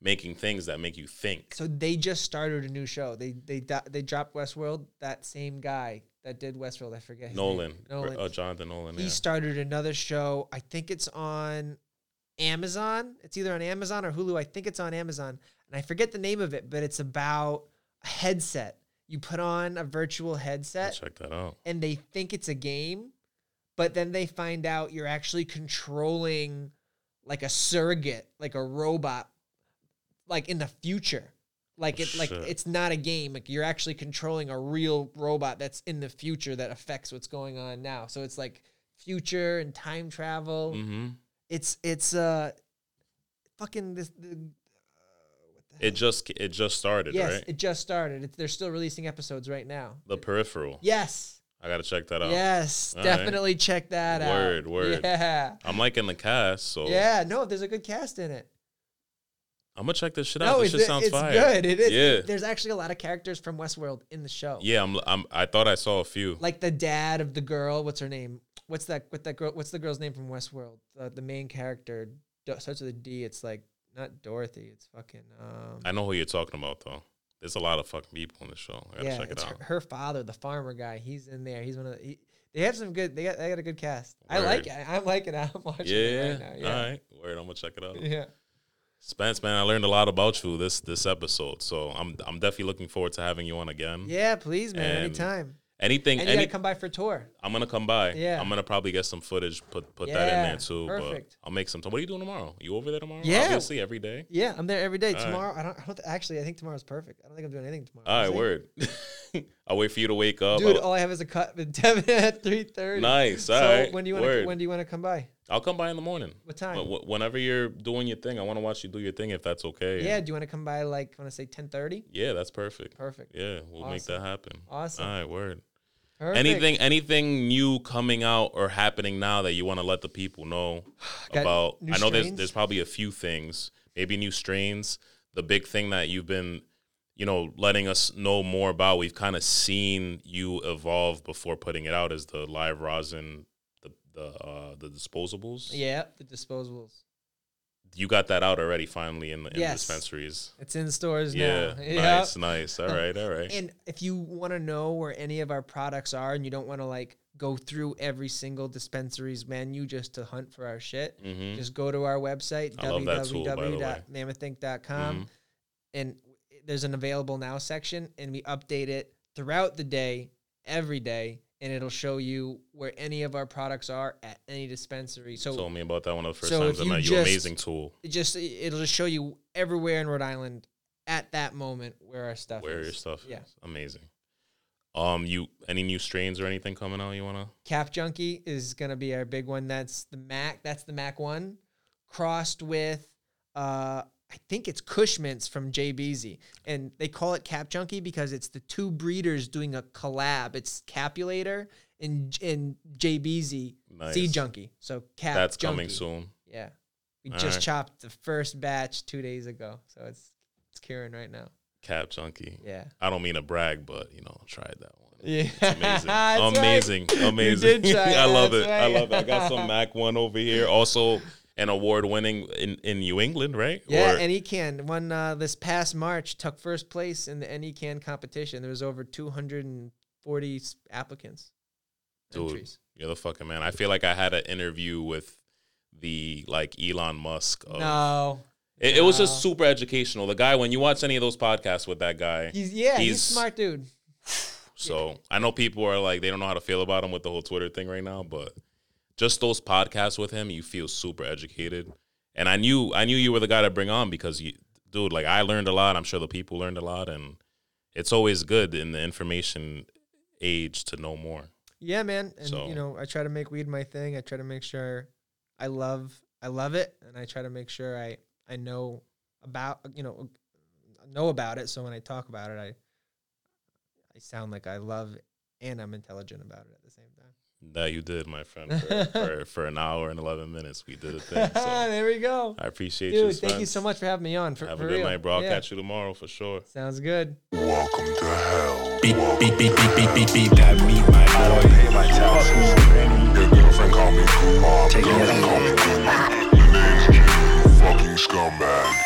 making things that make you think. So they just started a new show. They they they dropped Westworld. That same guy that did Westworld, I forget his Nolan, name. Nolan. uh, Jonathan Nolan. he Yeah. started another show. I think it's on Amazon. It's either on Amazon or Hulu. I think it's on Amazon, and I forget the name of it. But it's about a headset. You put on a virtual I'll headset, check that out. and they think it's a game, but then they find out you're actually controlling like a surrogate, like a robot, like in the future. Like it, like it's not a game. Like you're actually controlling a real robot that's in the future that affects what's going on now. So it's like future and time travel. hmm It's it's uh, fucking this. The It just it just started, yes, right? it just started. It's, they're still releasing episodes right now. the Peripheral. Yes. I gotta check that out. Yes, All right. definitely check that out. Word, word. Yeah. I'm liking the cast, so Yeah, no, there's a good cast in it. I'm gonna check this shit out. No, this shit sounds it's fire. good. It is. Yeah, There's actually a lot of characters from Westworld in the show. yeah. I'm, I'm. I thought I saw a few. Like the dad of the girl. What's her name? What's that? What that girl? What's the girl's name from Westworld? Uh, the main character starts with a D. It's like not Dorothy. It's fucking. Um, I know who you're talking about though. There's a lot of fucking people in the show. I gotta yeah, check it out. her, her father, the farmer guy. He's in there. He's one of the. He, they have some good. They got. They got a good cast. I like it. I'm liking it. I'm watching Yeah, it right now. Yeah. All right. Word. I'm gonna check it out. Yeah. Spence, man, I learned a lot about you this this episode, so I'm I'm definitely looking forward to having you on again. Yeah, please, man. And anytime. Anything, And you any, gotta come by for a tour. I'm gonna come by. Yeah. I'm gonna probably get some footage, put put that in there too. perfect. But I'll make some time. What are you doing tomorrow? You over there tomorrow? Yeah. Obviously, every day. Yeah, I'm there every day. All right. Tomorrow, I don't. I don't th- actually. I think tomorrow's perfect. I don't think I'm doing anything tomorrow. All right, word. I'll wait for you to wake up. Dude, I'll, all I have is a cut with Devin at three thirty. nice. All So right. when do you want. When do you want to come by? I'll come by in the morning. What time? Wh- wh- Whenever you're doing your thing, I want to watch you do your thing. If that's okay. Yeah. Do you want to come by? Like, want to say ten thirty? Yeah, that's perfect. Perfect. Yeah, we'll make that happen. Awesome. All right, word. Perfect. Anything anything new coming out or happening now that you want to let the people know Got about? I know there's there's probably a few things, maybe new strains. The big thing that you've been, you know, letting us know more about. We've kind of seen you evolve before putting it out as the live rosin, the the uh, the disposables. Yeah, the disposables. You got that out already finally in the, in Yes. dispensaries. It's in stores Yeah, now. Yep. nice, nice. All right, all right. And if you want to know where any of our products are and you don't want to like go through every single dispensary's menu just to hunt for our shit, Mm-hmm. just go to our website, I love that tool, by the way. www.mammothink.com, Mhm. and there's an available now section, and we update it throughout the day, every day, and it'll show you where any of our products are at any dispensary. So Told me about that one of the first So times I you met you. just- Amazing tool. it just it'll just show you everywhere in Rhode Island at that moment where our stuff Where is. your stuff Yeah. is. Amazing. Um, you any new strains or anything coming out you wanna? Cap Junkie is gonna be our big one. That's the Mac. That's the Mac one, crossed with uh, I think it's Kush Mints from JBZ, and they call it Cap Junkie because it's the two breeders doing a collab. It's Capulator and and JBZ Nice. Seed Junkie. So Cap. That's coming soon. Yeah, we All just right. chopped the first batch two days ago, so it's it's curing right now. Cap Junkie. Yeah. I don't mean to brag, but you know, I tried that one. Yeah, It's amazing. That's right. amazing. You Amazing. did try I love that's it. I love it. I got some Mac one over here. Also an award winning in, in New England, right? Yeah, Or- NE Can won uh, this past March, took first place in the NECANN competition. There was over 240 applicants. Dude, Entries. you're the fucking man. I feel like I had an interview with the like Elon Musk. Of, No, It, it was just super educational. The guy, when you watch any of those podcasts with that guy, he's yeah, he's, He's- a smart dude. so I know people are like they don't know how to feel about him with the whole Twitter thing right now, but just those podcasts with him, you feel super educated. And I knew I knew you were the guy to bring on because you, dude, like I learned a lot. I'm sure the people learned a lot, and it's always good in the information age to know more. Yeah, man. And So- you know, I try to make weed my thing. I try to make sure I love I love it, and I try to make sure I I know about you know know about it. So when I talk about it, I I sound like I love and I'm intelligent about it at the same time. No, you did, my friend. For, for, for, an hour and eleven minutes, we did a thing. So there we go. I appreciate you. Thank you so much for having me on. For, Have for a good real. night, bro. I'll yeah. catch you tomorrow for sure. Sounds good. Welcome to hell. Beep beep beep beep beep beep. beat that meat, my boy. Pay my taxes. Your girlfriend call me Kumar. Take it. Call me Kumar. Your name's Jimmy. Fucking scumbag.